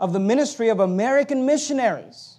of the ministry of American missionaries.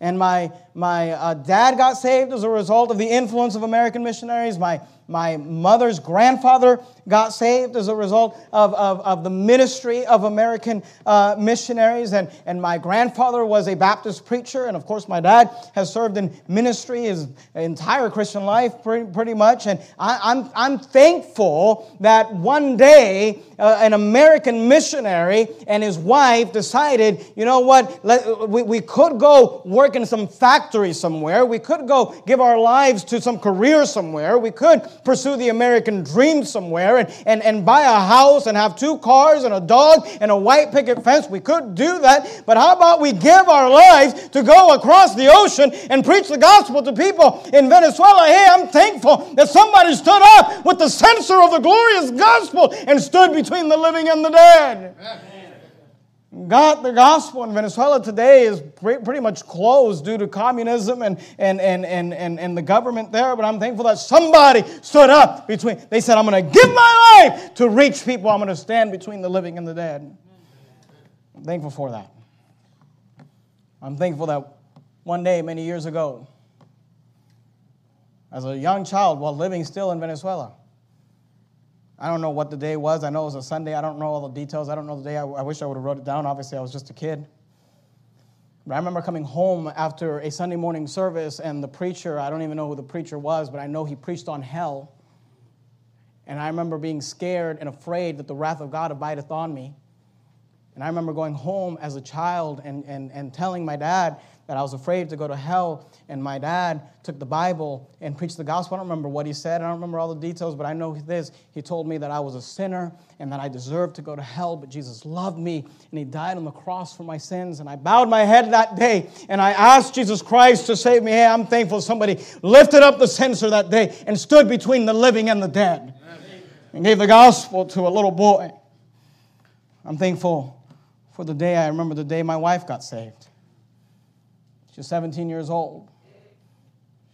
And my, my uh, dad got saved as a result of the influence of American missionaries. My, my mother's grandfather got saved as a result of, of, of the ministry of American uh, missionaries. And, and my grandfather was a Baptist preacher. And of course, my dad has served in ministry his entire Christian life, pretty, pretty much. And I, I'm, I'm thankful that one day uh, an American missionary and his wife decided, you know what, Let, we, we could go work in some factory somewhere. We could go give our lives to some career somewhere. We could pursue the American dream somewhere and, and, and buy a house and have two cars and a dog and a white picket fence. We could do that. But how about we give our lives to go across the ocean and preach the gospel to people in Venezuela? Hey, I'm thankful that somebody stood up with the censer of the glorious gospel and stood between the living and the dead. God, the gospel in Venezuela today is pretty much closed due to communism and, and, and, and, and, and the government there. But I'm thankful that somebody stood up between, they said, I'm going to give my life to reach people. I'm going to stand between the living and the dead. I'm thankful for that. I'm thankful that one day, many years ago, as a young child while living still in Venezuela, I don't know what the day was. I know it was a Sunday. I don't know all the details. I don't know the day. I, I wish I would have wrote it down. Obviously, I was just a kid. But I remember coming home after a Sunday morning service, and the preacher, I don't even know who the preacher was, but I know he preached on hell. And I remember being scared and afraid that the wrath of God abideth on me. And I remember going home as a child and, and, and telling my dad that I was afraid to go to hell. And my dad took the Bible and preached the gospel. I don't remember what he said. I don't remember all the details, but I know this. He told me that I was a sinner and that I deserved to go to hell, but Jesus loved me and he died on the cross for my sins. And I bowed my head that day and I asked Jesus Christ to save me. Hey, I'm thankful somebody lifted up the censer that day and stood between the living and the dead and gave the gospel to a little boy. I'm thankful for the day, I remember the day my wife got saved. She was 17 years old.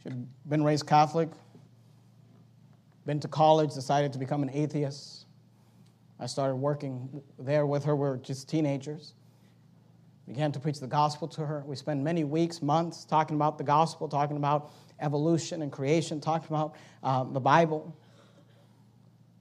She had been raised Catholic, been to college, decided to become an atheist. I started working there with her. We were just teenagers. Began to preach the gospel to her. We spent many weeks, months talking about the gospel, talking about evolution and creation, talking about uh, the Bible.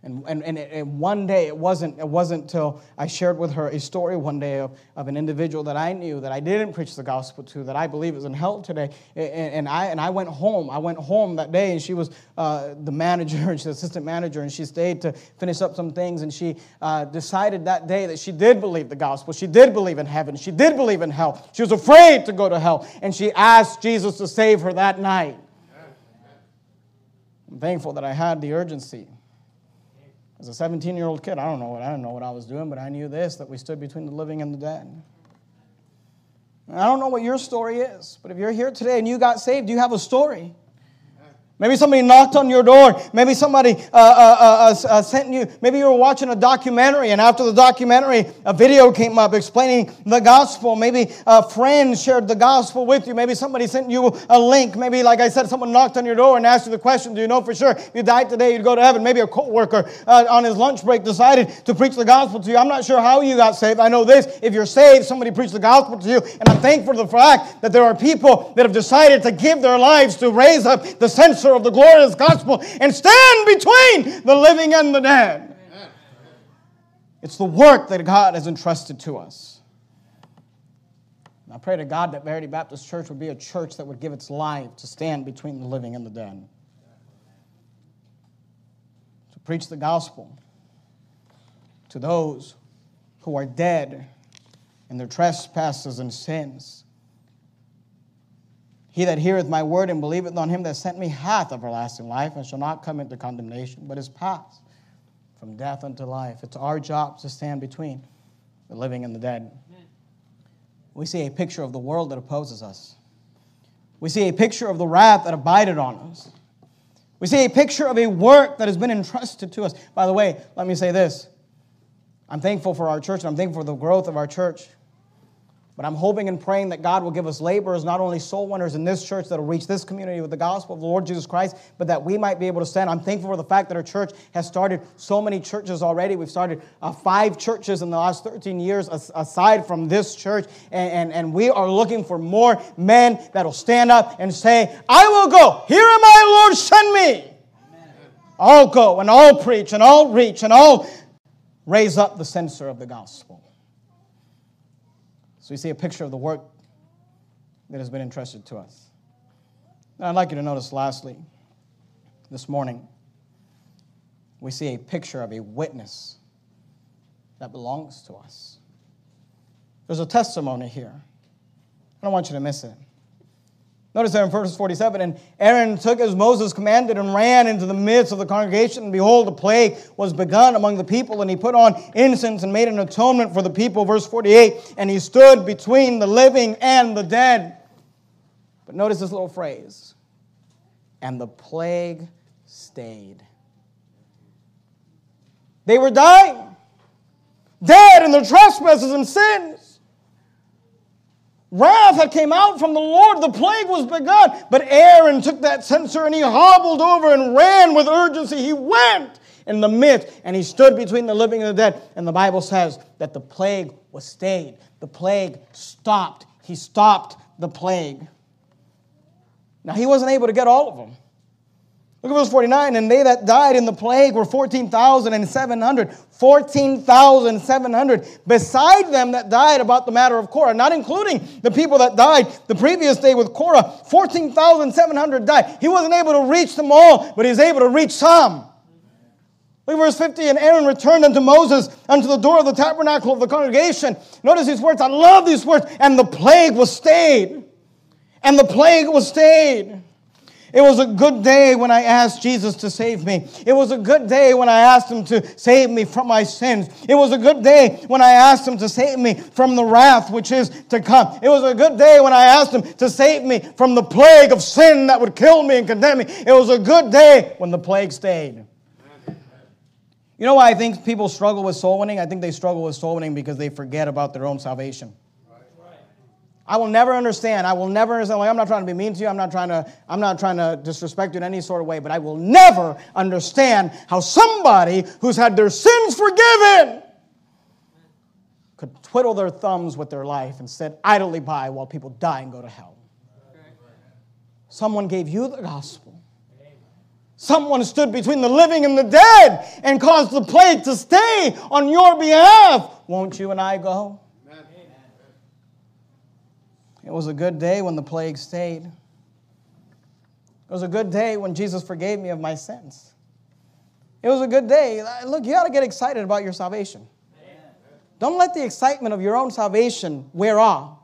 And, and, and, and, one day, it wasn't, it wasn't till I shared with her a story one day of, of an individual that I knew that I didn't preach the gospel to, that I believe is in hell today. And, and I, and I went home. I went home that day, and she was uh, the manager, *laughs* and she's assistant manager, and she stayed to finish up some things. And she uh, decided that day that she did believe the gospel. She did believe in heaven. She did believe in hell. She was afraid to go to hell. And she asked Jesus to save her that night. I'm thankful that I had the urgency as a 17 year old kid, I don't know what I don't know what I was doing, but I knew this that we stood between the living and the dead. And I don't know what your story is, but if you're here today and you got saved, you have a story. Maybe somebody knocked on your door. Maybe somebody uh, uh, uh, uh, sent you. Maybe you were watching a documentary, and after the documentary, a video came up explaining the gospel. Maybe a friend shared the gospel with you. Maybe somebody sent you a link. Maybe, like I said, someone knocked on your door and asked you the question Do you know for sure if you died today, you'd go to heaven? Maybe a coworker uh, on his lunch break decided to preach the gospel to you. I'm not sure how you got saved. I know this if you're saved, somebody preached the gospel to you. And I'm thankful for the fact that there are people that have decided to give their lives to raise up the of the glorious gospel and stand between the living and the dead. It's the work that God has entrusted to us. I pray to God that Verity Baptist Church would be a church that would give its life to stand between the living and the dead. To preach the gospel to those who are dead in their trespasses and sins he that heareth my word and believeth on him that sent me hath everlasting life and shall not come into condemnation, but is passed from death unto life. It's our job to stand between the living and the dead. Amen. We see a picture of the world that opposes us. We see a picture of the wrath that abided on us. We see a picture of a work that has been entrusted to us. By the way, let me say this. I'm thankful for our church and I'm thankful for the growth of our church. But I'm hoping and praying that God will give us laborers, not only soul winners in this church that will reach this community with the gospel of the Lord Jesus Christ, but that we might be able to stand. I'm thankful for the fact that our church has started so many churches already. We've started uh, five churches in the last 13 years aside from this church. And, and, and we are looking for more men that will stand up and say, I will go. Here am I, Lord, send me. Amen. I'll go and I'll preach and I'll reach and I'll raise up the censer of the gospel. So we see a picture of the work that has been entrusted to us. And I'd like you to notice, lastly, this morning, we see a picture of a witness that belongs to us. There's a testimony here. I don't want you to miss it. Notice there in verse 47 And Aaron took as Moses commanded and ran into the midst of the congregation. And behold, a plague was begun among the people. And he put on incense and made an atonement for the people. Verse 48 And he stood between the living and the dead. But notice this little phrase And the plague stayed. They were dying, dead in their trespasses and sins. Wrath had came out from the Lord. The plague was begun. But Aaron took that censer and he hobbled over and ran with urgency. He went in the midst and he stood between the living and the dead. And the Bible says that the plague was stayed. The plague stopped. He stopped the plague. Now, he wasn't able to get all of them. Look at verse 49. And they that died in the plague were 14,700. 14,700. Beside them that died about the matter of Korah, not including the people that died the previous day with Korah, 14,700 died. He wasn't able to reach them all, but he's able to reach some. Look at verse 50. And Aaron returned unto Moses unto the door of the tabernacle of the congregation. Notice these words. I love these words. And the plague was stayed. And the plague was stayed. It was a good day when I asked Jesus to save me. It was a good day when I asked Him to save me from my sins. It was a good day when I asked Him to save me from the wrath which is to come. It was a good day when I asked Him to save me from the plague of sin that would kill me and condemn me. It was a good day when the plague stayed. You know why I think people struggle with soul winning? I think they struggle with soul winning because they forget about their own salvation. I will never understand. I will never understand. Like, I'm not trying to be mean to you. I'm not trying to, I'm not trying to disrespect you in any sort of way, but I will never understand how somebody who's had their sins forgiven could twiddle their thumbs with their life and sit idly by while people die and go to hell. Someone gave you the gospel. Someone stood between the living and the dead and caused the plague to stay on your behalf. Won't you and I go? It was a good day when the plague stayed. It was a good day when Jesus forgave me of my sins. It was a good day. Look, you got to get excited about your salvation. Don't let the excitement of your own salvation wear off.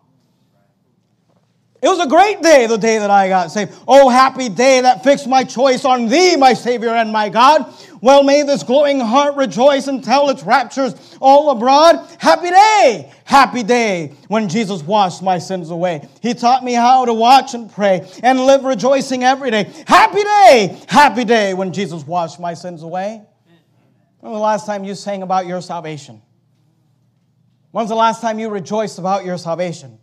It was a great day, the day that I got saved. Oh, happy day that fixed my choice on thee, my Savior and my God. Well, may this glowing heart rejoice and tell its raptures all abroad. Happy day, happy day when Jesus washed my sins away. He taught me how to watch and pray and live rejoicing every day. Happy day, happy day when Jesus washed my sins away. When was the last time you sang about your salvation? When's the last time you rejoiced about your salvation?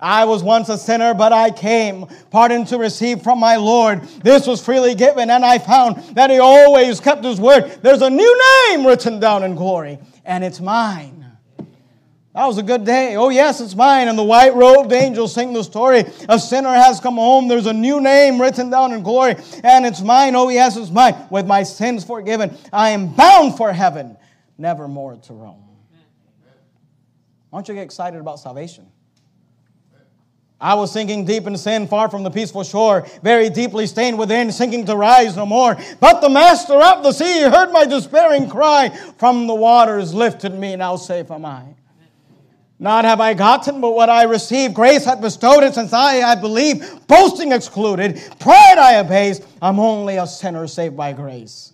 I was once a sinner, but I came, pardon to receive from my Lord. This was freely given, and I found that He always kept His word. There's a new name written down in glory, and it's mine. That was a good day. Oh, yes, it's mine. And the white robed angels sing the story. A sinner has come home. There's a new name written down in glory, and it's mine. Oh, yes, it's mine. With my sins forgiven, I am bound for heaven, never more to. Why don't you get excited about salvation? I was sinking deep in sin, far from the peaceful shore, very deeply stained within, sinking to rise no more. But the master of the sea heard my despairing cry. From the waters lifted me, now safe am I. Not have I gotten, but what I received. Grace hath bestowed it, since I, I believe, boasting excluded. Pride I abase. I'm only a sinner saved by grace.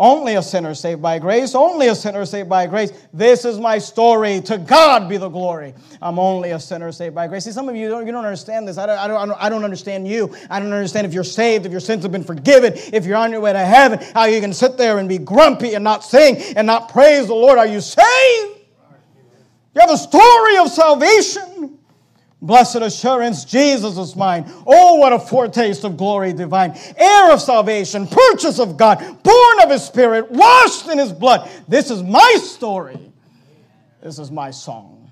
Only a sinner saved by grace. Only a sinner saved by grace. This is my story. To God be the glory. I'm only a sinner saved by grace. See, some of you don't, you don't understand this. I don't, I, don't, I don't understand you. I don't understand if you're saved, if your sins have been forgiven, if you're on your way to heaven, how you can sit there and be grumpy and not sing and not praise the Lord. Are you saved? You have a story of salvation. Blessed assurance, Jesus is mine. Oh, what a foretaste of glory divine. Heir of salvation, purchase of God, born of his spirit, washed in his blood. This is my story. This is my song.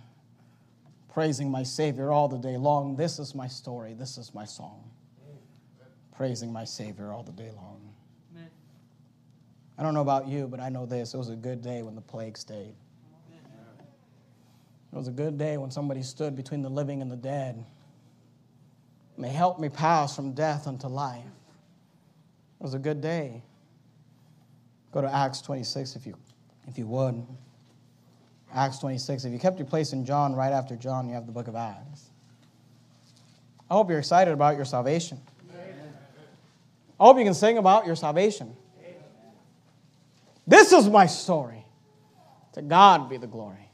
Praising my Savior all the day long. This is my story. This is my song. Praising my Savior all the day long. I don't know about you, but I know this. It was a good day when the plague stayed. It was a good day when somebody stood between the living and the dead. And they helped me pass from death unto life. It was a good day. Go to Acts 26 if you, if you would. Acts 26. If you kept your place in John right after John, you have the book of Acts. I hope you're excited about your salvation. I hope you can sing about your salvation. This is my story. To God be the glory.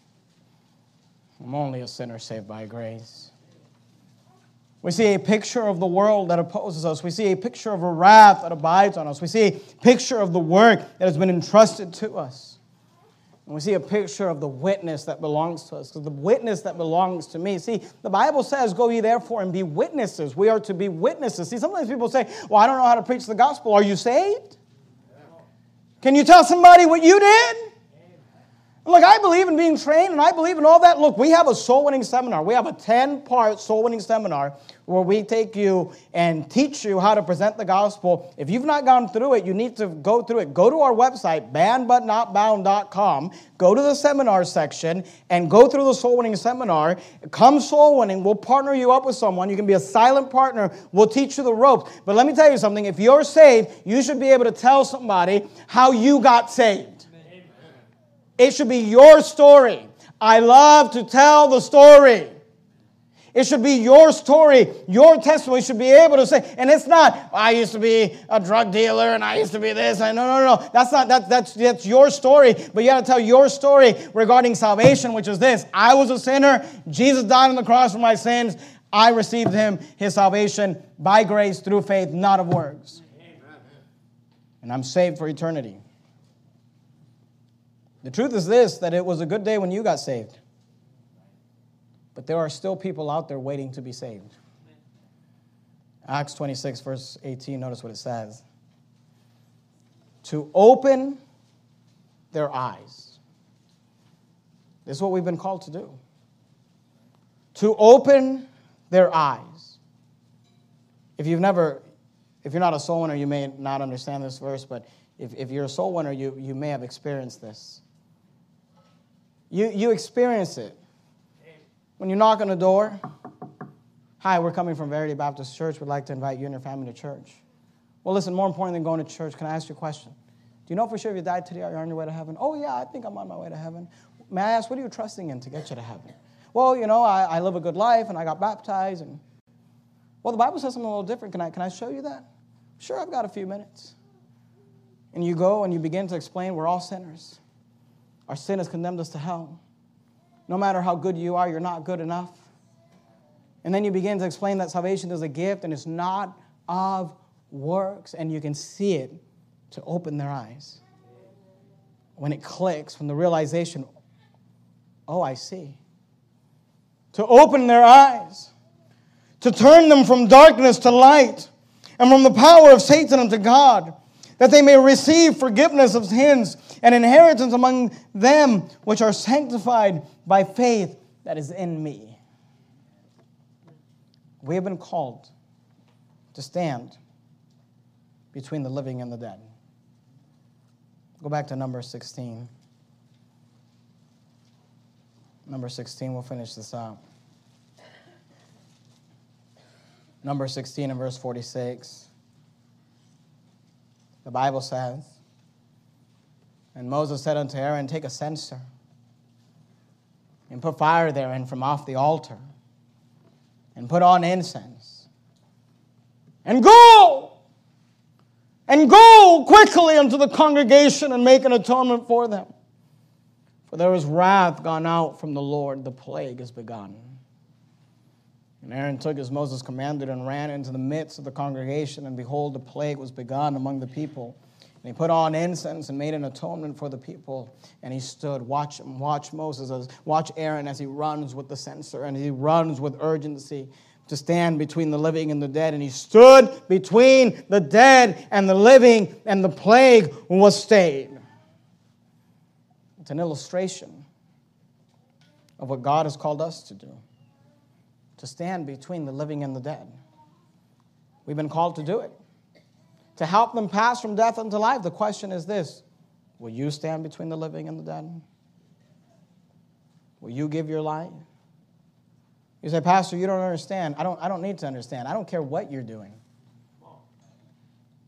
I'm only a sinner saved by grace. We see a picture of the world that opposes us. We see a picture of a wrath that abides on us. We see a picture of the work that has been entrusted to us. And we see a picture of the witness that belongs to us, the witness that belongs to me. See, the Bible says, Go ye therefore and be witnesses. We are to be witnesses. See, sometimes people say, Well, I don't know how to preach the gospel. Are you saved? Can you tell somebody what you did? Look, I believe in being trained and I believe in all that. Look, we have a soul winning seminar. We have a 10 part soul winning seminar where we take you and teach you how to present the gospel. If you've not gone through it, you need to go through it. Go to our website, bannedbutnotbound.com. Go to the seminar section and go through the soul winning seminar. Come soul winning. We'll partner you up with someone. You can be a silent partner. We'll teach you the ropes. But let me tell you something if you're saved, you should be able to tell somebody how you got saved. It should be your story. I love to tell the story. It should be your story. Your testimony should be able to say, and it's not, I used to be a drug dealer and I used to be this. And no, no, no. That's not, that, that's, that's your story. But you got to tell your story regarding salvation, which is this I was a sinner. Jesus died on the cross for my sins. I received him, his salvation by grace through faith, not of works. And I'm saved for eternity. The truth is this that it was a good day when you got saved. But there are still people out there waiting to be saved. Acts 26, verse 18, notice what it says. To open their eyes. This is what we've been called to do. To open their eyes. If you've never, if you're not a soul winner, you may not understand this verse, but if, if you're a soul winner, you, you may have experienced this. You, you experience it. When you knock on the door, hi, we're coming from Verity Baptist Church. We'd like to invite you and your family to church. Well, listen, more important than going to church, can I ask you a question? Do you know for sure if you died today, are you on your way to heaven? Oh, yeah, I think I'm on my way to heaven. May I ask, what are you trusting in to get you to heaven? Well, you know, I, I live a good life and I got baptized. And Well, the Bible says something a little different. Can I, can I show you that? Sure, I've got a few minutes. And you go and you begin to explain we're all sinners. Our sin has condemned us to hell. No matter how good you are, you're not good enough. And then you begin to explain that salvation is a gift and it's not of works, and you can see it to open their eyes. When it clicks, from the realization, oh, I see. To open their eyes, to turn them from darkness to light, and from the power of Satan unto God, that they may receive forgiveness of sins and inheritance among them which are sanctified by faith that is in me. We have been called to stand between the living and the dead. Go back to number 16. Number 16, we'll finish this up. Number 16 and verse 46. The Bible says, And Moses said unto Aaron, Take a censer and put fire therein from off the altar and put on incense and go and go quickly unto the congregation and make an atonement for them. For there is wrath gone out from the Lord, the plague is begun. And Aaron took as Moses commanded and ran into the midst of the congregation, and behold, the plague was begun among the people. And he put on incense and made an atonement for the people. And he stood, watch, watch Moses, as, watch Aaron as he runs with the censer, and he runs with urgency to stand between the living and the dead. And he stood between the dead and the living, and the plague was stayed. It's an illustration of what God has called us to do to stand between the living and the dead. We've been called to do it. To help them pass from death unto life. The question is this Will you stand between the living and the dead? Will you give your life? You say, Pastor, you don't understand. I don't, I don't need to understand. I don't care what you're doing.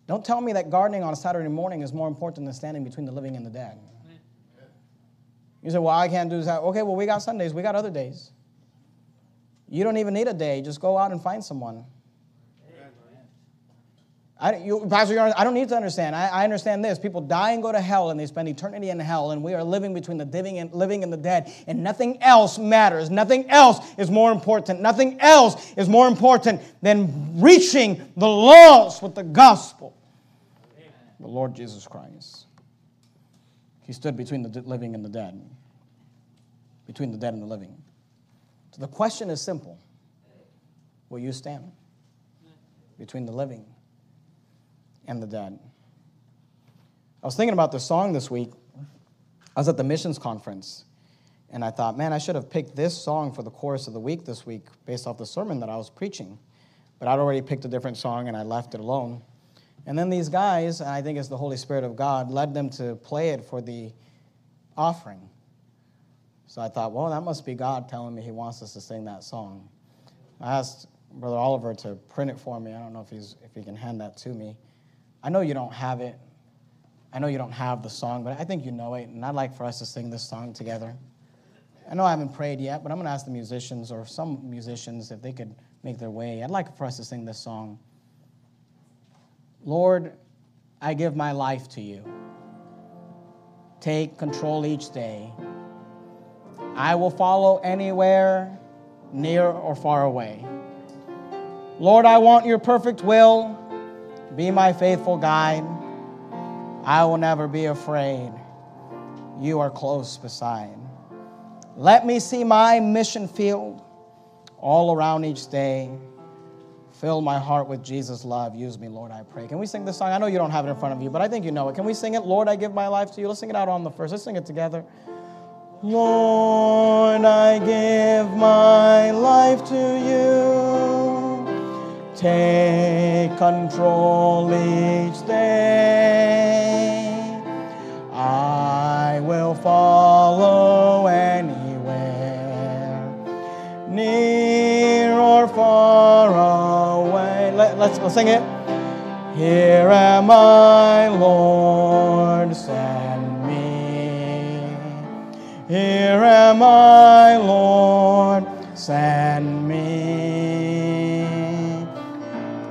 Don't tell me that gardening on a Saturday morning is more important than standing between the living and the dead. You say, Well, I can't do that. Okay, well, we got Sundays, we got other days. You don't even need a day. Just go out and find someone. I, you, Pastor, I don't need to understand. I, I, understand this. People die and go to hell, and they spend eternity in hell, and we are living between the living and, living and the dead, and nothing else matters. Nothing else is more important. Nothing else is more important than reaching the lost with the gospel. The Lord Jesus Christ. He stood between the living and the dead, between the dead and the living. So the question is simple Will you stand between the living and the dead. I was thinking about the song this week. I was at the missions conference, and I thought, man, I should have picked this song for the chorus of the week this week based off the sermon that I was preaching. But I'd already picked a different song, and I left it alone. And then these guys, and I think it's the Holy Spirit of God, led them to play it for the offering. So I thought, well, that must be God telling me He wants us to sing that song. I asked Brother Oliver to print it for me. I don't know if, he's, if he can hand that to me. I know you don't have it. I know you don't have the song, but I think you know it, and I'd like for us to sing this song together. I know I haven't prayed yet, but I'm going to ask the musicians or some musicians if they could make their way. I'd like for us to sing this song. Lord, I give my life to you. Take control each day. I will follow anywhere, near or far away. Lord, I want your perfect will. Be my faithful guide. I will never be afraid. You are close beside. Let me see my mission field all around each day. Fill my heart with Jesus' love. Use me, Lord, I pray. Can we sing this song? I know you don't have it in front of you, but I think you know it. Can we sing it? Lord, I give my life to you. Let's sing it out on the first. Let's sing it together. Lord, I give my life to you. Take control each day. I will follow anywhere, near or far away. Let, let's, let's sing it. Here am I, Lord, Here am I, Lord, send me.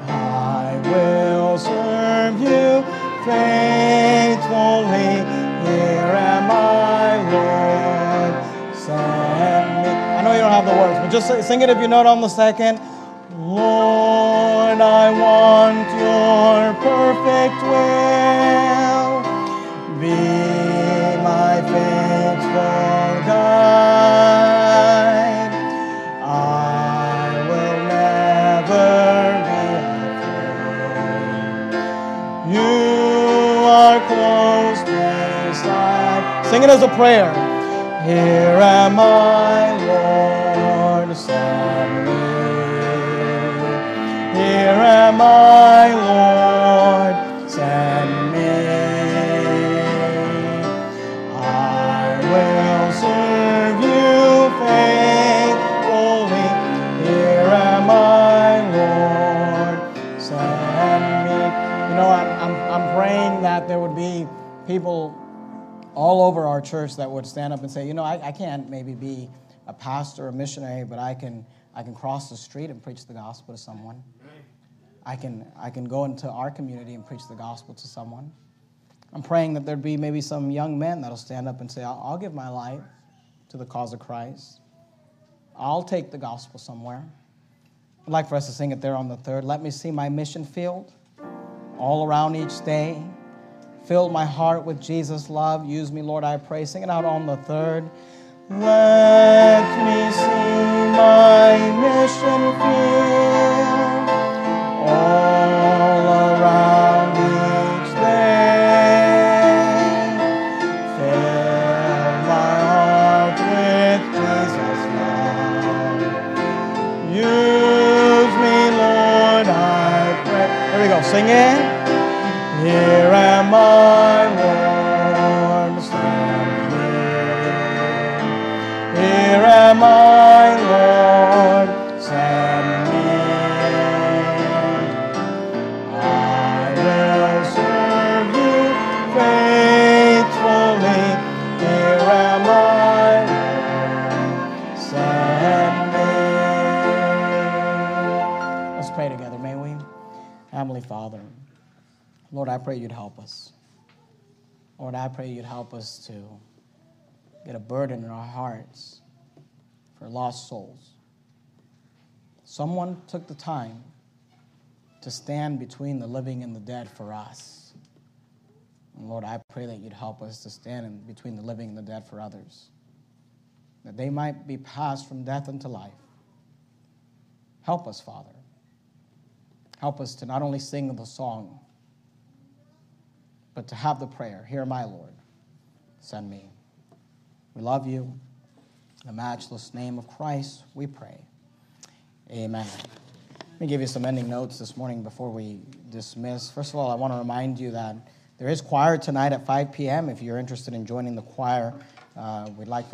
I will serve you faithfully. Here am I, Lord, send me. I know you don't have the words, but just sing it if you know it on the second. Lord, I want your perfect will. Be Sing it as a prayer. Here am I, Lord, send me. Here am I, Lord, send me. I will serve you faithfully. Here am I, Lord, send me. You know, I'm, I'm, I'm praying that there would be people all over our church that would stand up and say, you know, I, I can't maybe be a pastor or a missionary, but I can, I can cross the street and preach the gospel to someone. I can, I can go into our community and preach the gospel to someone. I'm praying that there'd be maybe some young men that'll stand up and say, I'll, I'll give my life to the cause of Christ. I'll take the gospel somewhere. I'd like for us to sing it there on the third. Let me see my mission field all around each day. Fill my heart with Jesus' love. Use me, Lord, I pray. Sing it out on the third. Let me see my mission field all around each day. Fill my heart with Jesus' love. Use me, Lord, I pray. Here we go. Sing it. my Lord, send me. I will serve you faithfully. Here am I, send me. Let's pray together, may we? Heavenly Father, Lord, I pray you'd help us. Lord, I pray you'd help us to get a burden in our hearts for lost souls. Someone took the time to stand between the living and the dead for us. And Lord, I pray that you'd help us to stand in between the living and the dead for others, that they might be passed from death into life. Help us, Father. Help us to not only sing the song, but to have the prayer Here my Lord, send me. We love you. In the matchless name of Christ, we pray. Amen. Let me give you some ending notes this morning before we dismiss. First of all, I want to remind you that there is choir tonight at 5 p.m. If you're interested in joining the choir, uh, we'd like